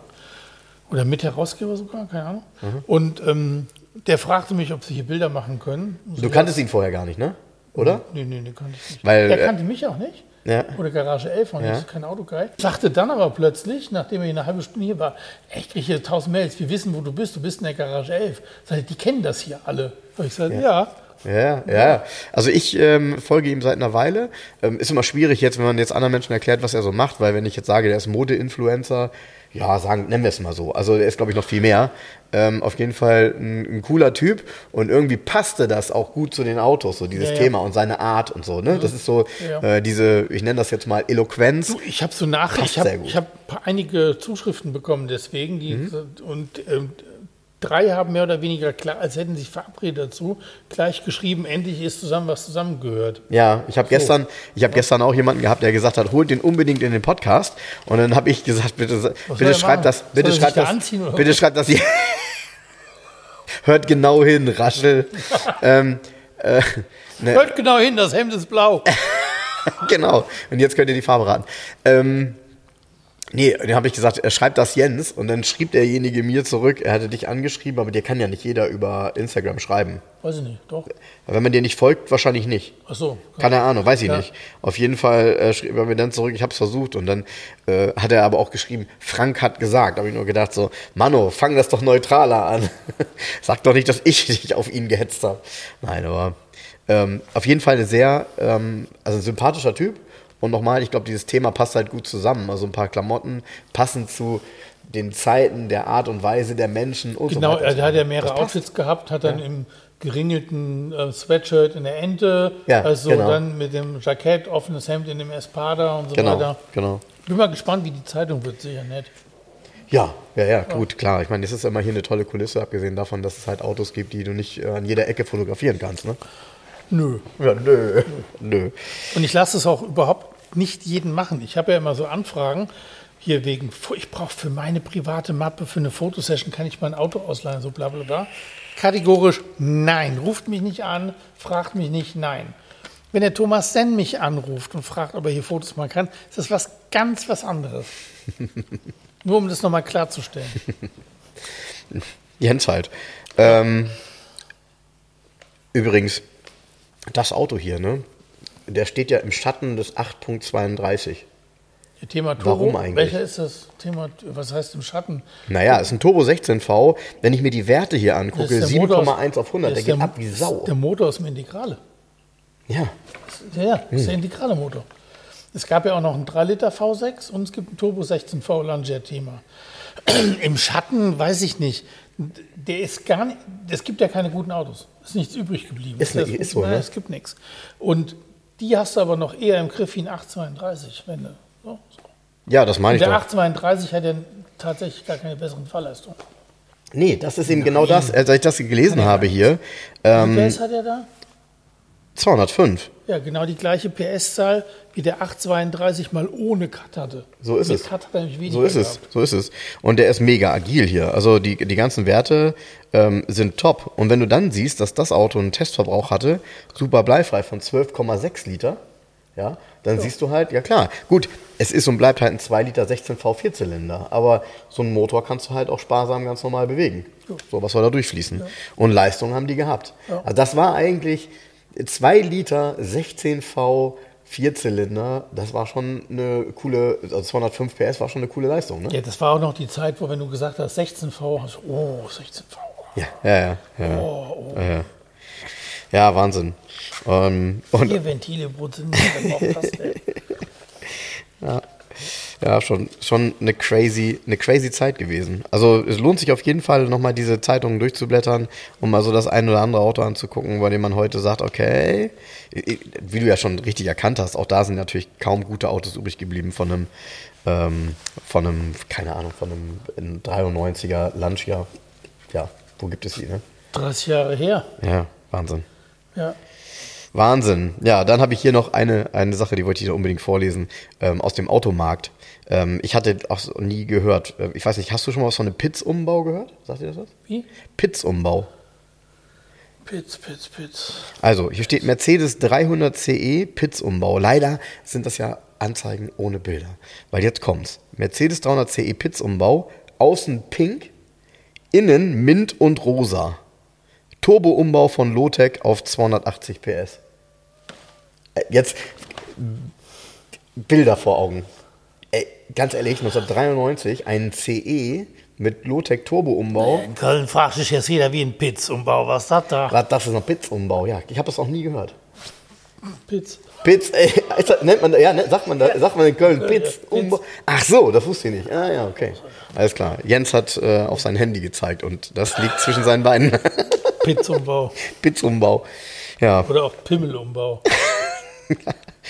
Oder Mitherausgeber sogar, keine Ahnung. Aha. Und ähm, der fragte mich, ob sie hier Bilder machen können. Du kanntest ihn vorher gar nicht, ne? Oder? Nee, nee, nee, kannte ich nicht. Weil, er kannte mich auch nicht. Ja. Oder Garage 11 auch nicht, ja. kein Autogeil. Sagte dann aber plötzlich, nachdem er eine halbe Stunde hier war, echt, ich hier tausend Mails, wir wissen, wo du bist, du bist in der Garage 11. Sagte, die kennen das hier alle. Und ich sagte, ja. ja. Ja, ja. Also ich ähm, folge ihm seit einer Weile. Ähm, ist immer schwierig jetzt, wenn man jetzt anderen Menschen erklärt, was er so macht, weil wenn ich jetzt sage, der ist Mode-Influencer, ja, sagen, nennen wir es mal so. Also er ist, glaube ich, noch viel mehr. Ähm, auf jeden Fall ein, ein, cooler Typ und irgendwie passte das auch gut zu den Autos, so dieses ja, ja. Thema und seine Art und so. Ne? Das ist so ja. äh, diese, ich nenne das jetzt mal Eloquenz. Du, ich habe so nach, ich habe hab einige Zuschriften bekommen deswegen, die mhm. und ähm, Drei haben mehr oder weniger klar, als hätten sich verabredet dazu, gleich geschrieben, endlich ist zusammen was zusammengehört. Ja, ich habe so. gestern, ich habe gestern auch jemanden gehabt, der gesagt hat, holt den unbedingt in den Podcast. Und dann habe ich gesagt, bitte, bitte schreibt das, bitte schreibt das, anziehen, bitte schreibt das hier. Hört genau hin, Raschel. ähm, äh, ne. Hört genau hin, das Hemd ist blau. genau. Und jetzt könnt ihr die Farbe raten. Ähm, Nee, dann habe ich gesagt, er schreibt das Jens und dann schrieb derjenige mir zurück, er hatte dich angeschrieben, aber dir kann ja nicht jeder über Instagram schreiben. Weiß ich nicht, doch. Wenn man dir nicht folgt, wahrscheinlich nicht. Ach so. Keine Ahnung, weiß ich ja. nicht. Auf jeden Fall äh, schrieb er mir dann zurück, ich habe es versucht und dann äh, hat er aber auch geschrieben, Frank hat gesagt. Da habe ich nur gedacht so, Mano, fang das doch neutraler an. Sag doch nicht, dass ich dich auf ihn gehetzt habe. Nein, aber ähm, auf jeden Fall ein sehr, ähm, also ein sympathischer Typ und nochmal, ich glaube, dieses Thema passt halt gut zusammen. Also ein paar Klamotten passen zu den Zeiten, der Art und Weise der Menschen und genau, so weiter. Genau, er hat ja mehrere Outfits gehabt, hat dann ja. im geringelten äh, Sweatshirt in der Ente, ja, also genau. dann mit dem Jackett, offenes Hemd in dem Espada und so genau, weiter. Genau. Bin mal gespannt, wie die Zeitung wird, sicher nett. Ja, ja, ja, gut, klar. Ich meine, das ist immer hier eine tolle Kulisse, abgesehen davon, dass es halt Autos gibt, die du nicht äh, an jeder Ecke fotografieren kannst. Ne? Nö. Ja, nö. Nö. Und ich lasse es auch überhaupt nicht jeden machen. Ich habe ja immer so Anfragen, hier wegen, ich brauche für meine private Mappe, für eine Fotosession, kann ich mein Auto ausleihen, so bla bla bla. Kategorisch nein. Ruft mich nicht an, fragt mich nicht, nein. Wenn der Thomas Senn mich anruft und fragt, ob er hier Fotos machen kann, ist das was ganz was anderes. Nur um das nochmal klarzustellen. Jens halt. Ähm, übrigens, das Auto hier, ne? Der steht ja im Schatten des 8.32. Thema Turbo. Warum eigentlich? Welcher ist das Thema? Was heißt im Schatten? Naja, es ist ein Turbo 16V. Wenn ich mir die Werte hier angucke, 7,1 auf 100, der, der geht ab wie Sau. Der Motor ist im Integrale. Ja. Ja, ja, das ist der hm. integrale Motor. Es gab ja auch noch einen 3 Liter V6 und es gibt einen Turbo 16V Langier-Thema. Im Schatten weiß ich nicht. Der ist gar nicht, es gibt ja keine guten Autos. Ist nichts übrig geblieben. Ist, das, ist so, ne? Es gibt nichts. Und die hast du aber noch eher im Griff wie ein 832, wenn du, so, so. Ja, das meine ich Der 832 hat ja tatsächlich gar keine besseren Fahrleistungen. Nee, das ist eben Nein. genau das, als ich das gelesen habe hier. Ähm, Wie hat er da? 205. Ja, genau die gleiche PS-Zahl wie der 832 mal ohne Cut hatte. So ist Mit es. Cut hat er nämlich so ist gehabt. es. So ist es. Und der ist mega agil hier. Also die, die ganzen Werte ähm, sind top. Und wenn du dann siehst, dass das Auto einen Testverbrauch hatte, super bleifrei von 12,6 Liter, ja, dann ja. siehst du halt, ja klar, gut, es ist und bleibt halt ein 2 Liter 16 V4-Zylinder, aber so einen Motor kannst du halt auch sparsam ganz normal bewegen. Ja. So, was soll da durchfließen? Ja. Und Leistung haben die gehabt. Also das war eigentlich 2 Liter 16V Vierzylinder, das war schon eine coole, also 205 PS war schon eine coole Leistung, ne? Ja, das war auch noch die Zeit, wo wenn du gesagt hast 16V, hast du, oh, 16V. Ja, ja, ja. Ja, oh, oh. ja. ja Wahnsinn. Ähm, und Vier Ventile pro Zylinder, ja ja, schon, schon eine crazy, eine crazy Zeit gewesen. Also es lohnt sich auf jeden Fall, nochmal diese Zeitungen durchzublättern, um mal so das ein oder andere Auto anzugucken, bei dem man heute sagt, okay, wie du ja schon richtig erkannt hast, auch da sind natürlich kaum gute Autos übrig geblieben von einem, ähm, von einem, keine Ahnung, von einem 93er Lancia. Ja, wo gibt es die, ne? 30 Jahre her. Ja, Wahnsinn. Ja. Wahnsinn. Ja, dann habe ich hier noch eine, eine Sache, die wollte ich unbedingt vorlesen, ähm, aus dem Automarkt. Ähm, ich hatte auch nie gehört. Äh, ich weiß nicht, hast du schon mal was von einem Pitz-Umbau gehört? Sagt ihr das was? Wie? Pitz-Umbau. Pitz, Pitz, Pitz. Also, hier steht Mercedes 300 CE Pitz-Umbau. Leider sind das ja Anzeigen ohne Bilder. Weil jetzt kommt's. Mercedes 300 CE Pitz-Umbau. Außen pink, innen mint und rosa. Turbo-Umbau von Lotec auf 280 PS. Äh, jetzt Bilder vor Augen. Ey, ganz ehrlich, 1993 ein CE mit Lotec Turbo-Umbau. In Köln fragt sich jetzt jeder wie ein Pitz-Umbau. Was ist das da? Was, das ist ein Pitz-Umbau, ja. Ich habe das auch nie gehört. Pitz. Pitz, ey, nennt man, ja, sagt man, da, sagt man in Köln Pitz, Umbau. Ach so, das wusste ich nicht. Ah ja, okay. Alles klar. Jens hat äh, auf sein Handy gezeigt und das liegt zwischen seinen Beinen. Pitzumbau. Pitzumbau. Ja. Oder auch Pimmelumbau.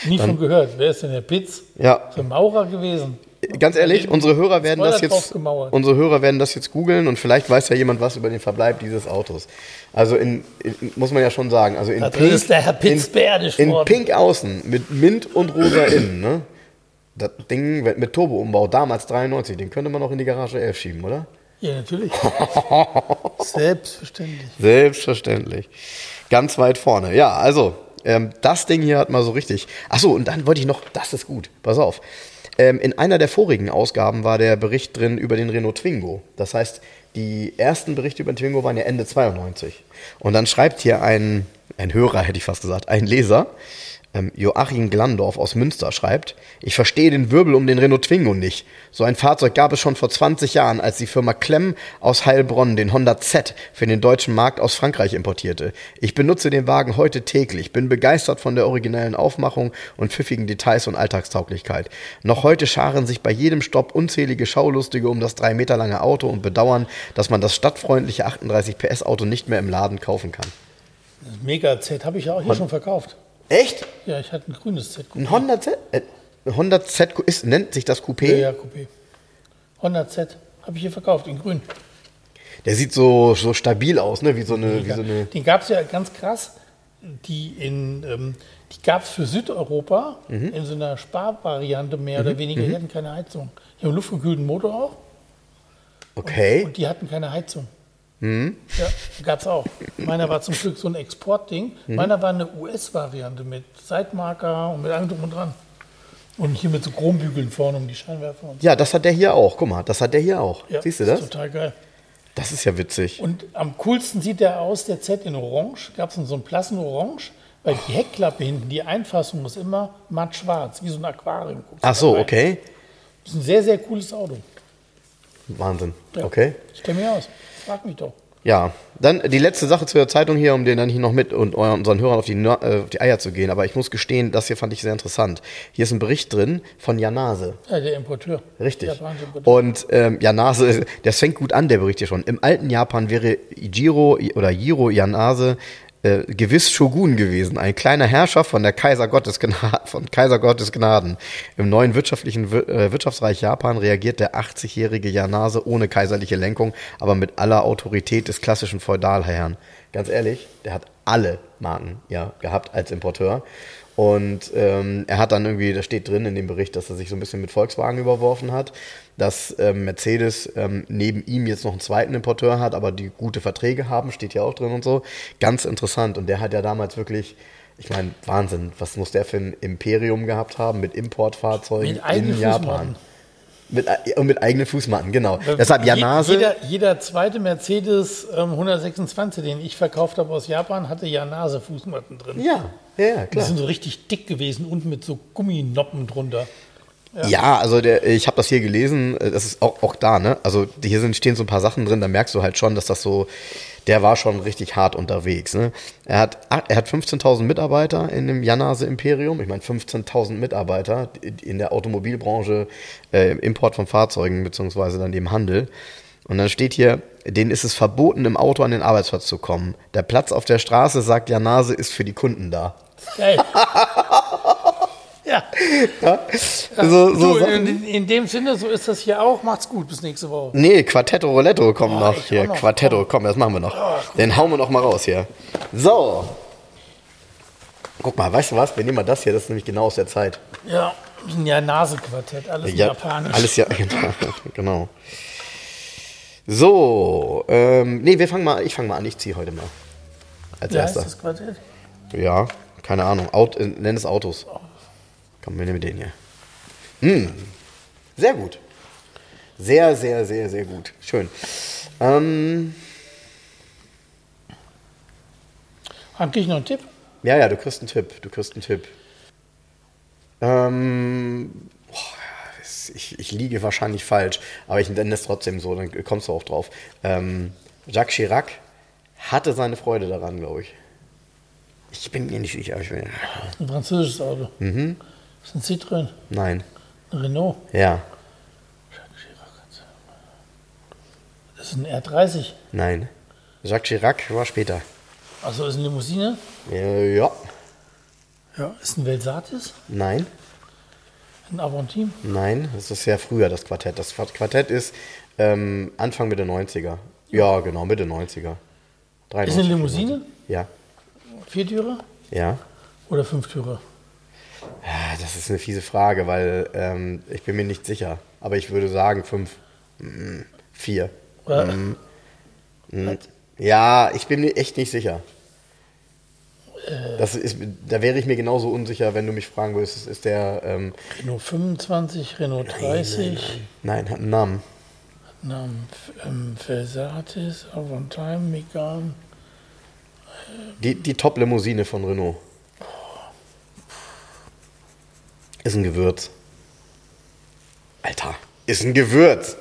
Nie von gehört. Wer ist denn der Pitz? Ja. Ist ein Maurer gewesen. Ganz ehrlich, unsere Hörer werden das jetzt, unsere Hörer werden das jetzt googeln und vielleicht weiß ja jemand was über den Verbleib dieses Autos. Also in, in muss man ja schon sagen, also in das Pink, ist der Herr Pitz in, in Pink außen mit Mint und rosa innen, ne? Das Ding mit Turbo-Umbau, damals 93, den könnte man auch in die Garage 11 schieben, oder? Ja, natürlich. Selbstverständlich. Selbstverständlich. Ganz weit vorne. Ja, also, ähm, das Ding hier hat mal so richtig. Achso, und dann wollte ich noch, das ist gut, pass auf. Ähm, in einer der vorigen Ausgaben war der Bericht drin über den Renault Twingo. Das heißt, die ersten Berichte über den Twingo waren ja Ende 92. Und dann schreibt hier ein, ein Hörer, hätte ich fast gesagt, ein Leser, ähm, Joachim Glandorf aus Münster schreibt, ich verstehe den Wirbel um den Renault Twingo nicht. So ein Fahrzeug gab es schon vor 20 Jahren, als die Firma Klemm aus Heilbronn den Honda Z für den deutschen Markt aus Frankreich importierte. Ich benutze den Wagen heute täglich, bin begeistert von der originellen Aufmachung und pfiffigen Details und Alltagstauglichkeit. Noch heute scharen sich bei jedem Stopp unzählige Schaulustige um das drei Meter lange Auto und bedauern, dass man das stadtfreundliche 38 PS Auto nicht mehr im Laden kaufen kann. Das Mega Z habe ich ja auch hier schon verkauft. Echt? Ja, ich hatte ein grünes Z. -Coupé. Ein Honda Z? Äh, Honda Z ist, nennt sich das Coupé? Ja, ja, Coupé. Honda Z habe ich hier verkauft, in grün. Der sieht so, so stabil aus, ne? Wie so eine. Wie so eine Den gab es ja ganz krass. Die, ähm, die gab es für Südeuropa mhm. in so einer Sparvariante mehr mhm. oder weniger. Die mhm. hatten keine Heizung. Die haben einen luftgekühlten Motor auch. Okay. Und, und die hatten keine Heizung. Mhm. Ja, gab es auch. Meiner war zum Glück so ein Exportding. Mhm. Meiner war eine US-Variante mit Seitmarker und mit allem drum und dran. Und hier mit so Chrombügeln vorne um die Scheinwerfer. Und so. Ja, das hat der hier auch. Guck mal, das hat der hier auch. Ja, Siehst du das? Ist total geil. Das ist ja witzig. Und am coolsten sieht der aus, der Z in Orange. Gab es so einen blassen Orange, weil die Heckklappe hinten, die Einfassung ist immer matt schwarz, wie so ein Aquarium. Ach so, okay. Das ist ein sehr, sehr cooles Auto. Wahnsinn. Ja. Okay. Stell mir aus. Frag mich doch. Ja, dann die letzte Sache zu der Zeitung hier, um den dann hier noch mit und unseren Hörern auf die, äh, auf die Eier zu gehen. Aber ich muss gestehen, das hier fand ich sehr interessant. Hier ist ein Bericht drin von Janase. Ja, der Importeur. Richtig. Importeur. Und ähm, Janase, der fängt gut an, der Bericht hier schon. Im alten Japan wäre Jiro oder Jiro Janase äh, gewiss Shogun gewesen, ein kleiner Herrscher von der Kaiser Gottes von Kaiser Gottes Gnaden. Im neuen wirtschaftlichen äh, Wirtschaftsreich Japan reagiert der 80-jährige Janase ohne kaiserliche Lenkung, aber mit aller Autorität des klassischen Feudalherrn. Ganz ehrlich, der hat alle Marken ja gehabt als Importeur. Und ähm, er hat dann irgendwie, da steht drin in dem Bericht, dass er sich so ein bisschen mit Volkswagen überworfen hat dass ähm, Mercedes ähm, neben ihm jetzt noch einen zweiten Importeur hat, aber die gute Verträge haben, steht ja auch drin und so. Ganz interessant. Und der hat ja damals wirklich, ich meine, Wahnsinn, was muss der für ein Imperium gehabt haben mit Importfahrzeugen mit in Japan? Mit, und mit eigenen Fußmatten, genau. Weil Deshalb Janase. Jeder, jeder zweite Mercedes ähm, 126, den ich verkauft habe aus Japan, hatte Janase-Fußmatten drin. Ja, ja, klar. Die sind so richtig dick gewesen, unten mit so Gumminoppen drunter. Ja, ja also der, ich habe das hier gelesen, äh, das ist auch, auch da, ne? Also hier sind, stehen so ein paar Sachen drin, da merkst du halt schon, dass das so, der war schon richtig hart unterwegs. Ne? Er hat, er hat 15.000 Mitarbeiter in dem Janase Imperium. Ich meine, 15.000 Mitarbeiter in der Automobilbranche, äh, Import von Fahrzeugen, beziehungsweise dann dem Handel. Und dann steht hier, denen ist es verboten, im Auto an den Arbeitsplatz zu kommen. Der Platz auf der Straße, sagt Janase, ist für die Kunden da. Geil. Ja. ja. So, so du, in, in, dem Sinne, so ist das hier auch. Macht's gut, bis nächste Woche. Nee, Quartetto Roletto kommt oh, noch hier. Noch. Quartetto, komm, das machen wir noch. Oh, Den hauen wir noch mal raus hier. So. Guck mal, weißt du was? Wir nehmen mal das hier, das ist nämlich genau aus der Zeit. Ja, ja Nasenquartett, alles ja, japanisch. Alles ja, genau. genau. So, ähm, nee, wir fangen mal, ich fange mal an, ich ziehe heute mal. Als Wie erster. heißt das Quartett? Ja, keine Ahnung. Aut, nenn es Autos. Komm, wir nehmen den hier. Hm, sehr gut. Sehr, sehr, sehr, sehr gut. Schön. Ähm, Habe ich noch einen Tipp? Ja, ja, du kriegst einen Tipp. Du kriegst einen Tipp. Ähm, boah, ich, ich, liege wahrscheinlich falsch, aber ich nenne es trotzdem so, dann kommst du auch drauf. Ähm, Jacques Chirac hatte seine Freude daran, glaube ich. Ich bin mir nicht sicher. Ich bin, ein französisches Auto. Mhm. Ist ein Citroën? Nein. Ein Renault? Ja. Das ist ein R30? Nein. Jacques Chirac war später. Also ist eine Limousine? Ja. Ja, ist ein Velsatis? Nein. Ein Avantime? Nein, das ist sehr früher, das Quartett. Das Quartett ist ähm, Anfang Mitte 90er. Ja, genau, Mitte 90er. 93, ist eine Limousine? Ja. Viertürer? Ja. Oder Fünftürer? Ja, das ist eine fiese Frage, weil ähm, ich bin mir nicht sicher. Aber ich würde sagen fünf, mm, vier. Mm, mm, ja, ich bin mir echt nicht sicher. Das ist, da wäre ich mir genauso unsicher, wenn du mich fragen würdest, ist der. Ähm, Renault 25, Renault 30? Nein, nein, nein. hat einen Namen. Hat einen Namen. Ähm, Versatis, Avantime, Megane. Die, die Top-Limousine von Renault. Ist ein Gewürz. Alter, ist ein Gewürz.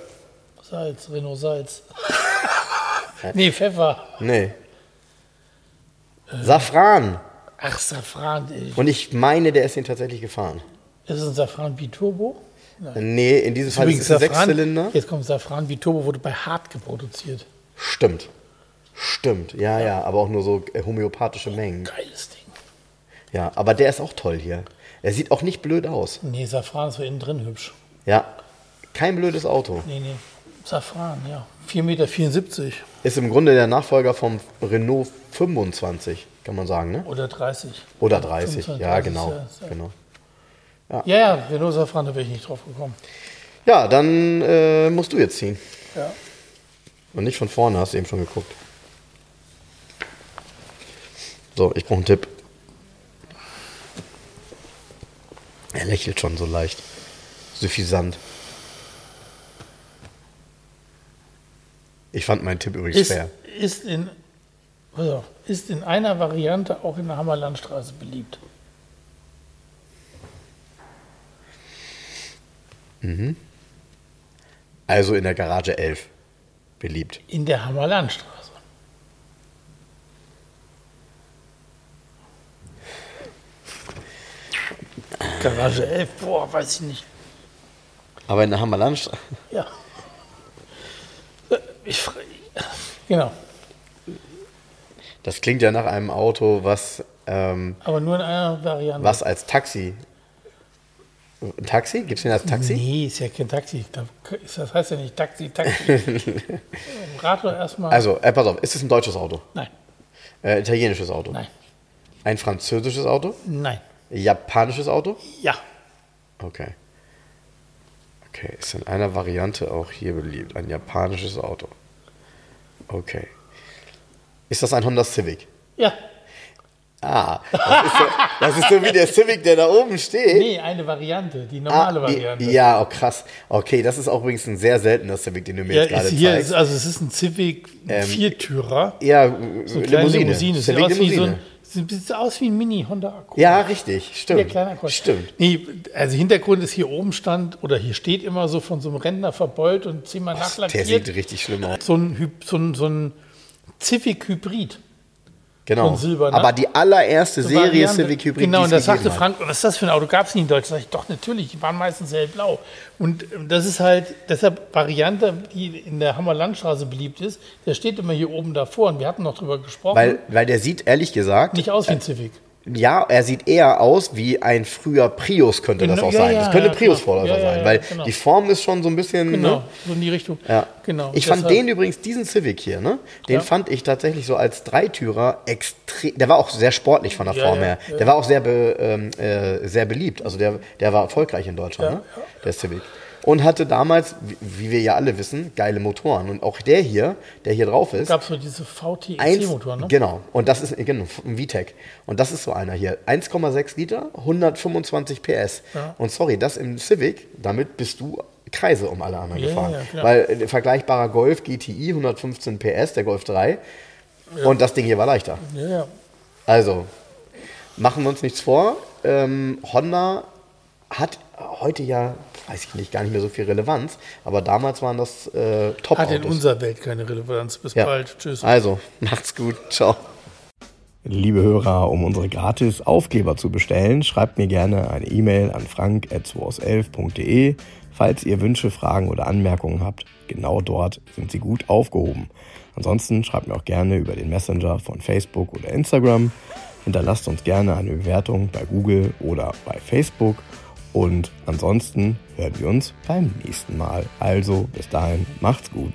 Salz, Renault Salz. nee, Pfeffer. Nee. Äh, Safran. Ach, Safran. Und ich meine, der ist ihn tatsächlich gefahren. Ist es ein Safran Biturbo? Nein. Nee, in diesem Fall ist es ein Sechszylinder. Jetzt kommt Safran Biturbo, wurde bei Hart geproduziert. Stimmt. Stimmt, ja, ja, ja, aber auch nur so äh, homöopathische Mengen. Geiles Ding. Ja, aber der ist auch toll hier. Er sieht auch nicht blöd aus. Nee, Safran ist so innen drin hübsch. Ja, kein blödes Auto. Nee, nee. Safran, ja. 4,74 Meter. Ist im Grunde der Nachfolger vom Renault 25, kann man sagen, ne? Oder 30. Oder 30, 25, ja, genau. Ja, genau. Ja. ja, ja, Renault Safran, da wäre ich nicht drauf gekommen. Ja, dann äh, musst du jetzt ziehen. Ja. Und nicht von vorne, hast du eben schon geguckt. So, ich brauche einen Tipp. Er lächelt schon so leicht. Suffisant. Ich fand meinen Tipp übrigens ist, fair. Ist in, also, ist in einer Variante auch in der Hammerlandstraße beliebt. Mhm. Also in der Garage 11 beliebt. In der Hammerlandstraße. Garage 11, boah, weiß ich nicht. Aber in der Hammerlandstraße? Ja. Ich, genau. Das klingt ja nach einem Auto, was. Ähm, Aber nur in einer Variante. Was als Taxi. Ein Taxi? Gibt es den als Taxi? Nee, ist ja kein Taxi. Das heißt ja nicht Taxi, Taxi. Doch erstmal. Also, äh, pass auf, ist es ein deutsches Auto? Nein. Äh, italienisches Auto? Nein. Ein französisches Auto? Nein. Japanisches Auto? Ja. Okay. Okay, ist in einer Variante auch hier beliebt. Ein japanisches Auto. Okay. Ist das ein Honda Civic? Ja. Ah, das ist, so, das ist so wie der Civic, der da oben steht. Nee, eine Variante, die normale ah, Variante. Ja, oh krass. Okay, das ist auch übrigens ein sehr seltener Civic, den du mir ja, jetzt gerade hier zeigst. Ist, also es ist ein Civic ähm, Viertürer. Ja, so Limousine. Limousine. Civic Limousine. Sieht aus wie ein Mini-Honda-Akku. Ja, richtig, stimmt. Der kleine Akku. Stimmt. Nee, also Hintergrund ist hier oben stand, oder hier steht immer so von so einem Rentner verbeult und zehnmal nachlackiert. Der sieht richtig schlimm aus. So ein, so ein, so ein Civic-Hybrid. Genau. Silber, ne? Aber die allererste so Serie Variante, Civic Hybrid. Genau, und da sagte Frank, was ist das für ein Auto? Gab es nie in Deutschland? Sag ich, doch, natürlich, die waren meistens hellblau. Und ähm, das ist halt, deshalb Variante, die in der Hammer-Landstraße beliebt ist, der steht immer hier oben davor und wir hatten noch drüber gesprochen. Weil, weil der sieht, ehrlich gesagt. Nicht aus wie ein Civic. Ja, er sieht eher aus wie ein früher Prius, könnte das auch ja, sein. Ja, das könnte ja, Prius-Vorläufer sein, weil genau. die Form ist schon so ein bisschen. Genau, ne? so in die Richtung. Ja. Genau. Ich fand den übrigens, diesen Civic hier, ne? Den fand ich tatsächlich so als Dreitürer extrem. Der war auch sehr sportlich von der Form her. Der war auch sehr, be, ähm, äh, sehr beliebt. Also der, der war erfolgreich in Deutschland, ne? Der Civic und hatte damals, wie wir ja alle wissen, geile Motoren. Und auch der hier, der hier drauf ist. Gab es so diese VTEC-Motoren, ne? Genau. Und das ist genau, ein VTEC. Und das ist so einer hier. 1,6 Liter, 125 PS. Ja. Und sorry, das im Civic, damit bist du Kreise um alle anderen ja, gefahren. Ja, Weil äh, vergleichbarer Golf GTI 115 PS, der Golf 3. Und das Ding hier war leichter. Also, machen wir uns nichts vor. Ähm, Honda hat heute ja weiß ich nicht, gar nicht mehr so viel Relevanz. Aber damals waren das äh, top Hat in unserer Welt keine Relevanz. Bis ja. bald. Tschüss. Also, macht's gut. Ciao. Liebe Hörer, um unsere gratis Aufkleber zu bestellen, schreibt mir gerne eine E-Mail an frank.211.de. Falls ihr Wünsche, Fragen oder Anmerkungen habt, genau dort sind sie gut aufgehoben. Ansonsten schreibt mir auch gerne über den Messenger von Facebook oder Instagram. Hinterlasst uns gerne eine Bewertung bei Google oder bei Facebook und ansonsten hören wir uns beim nächsten Mal. Also bis dahin, macht's gut.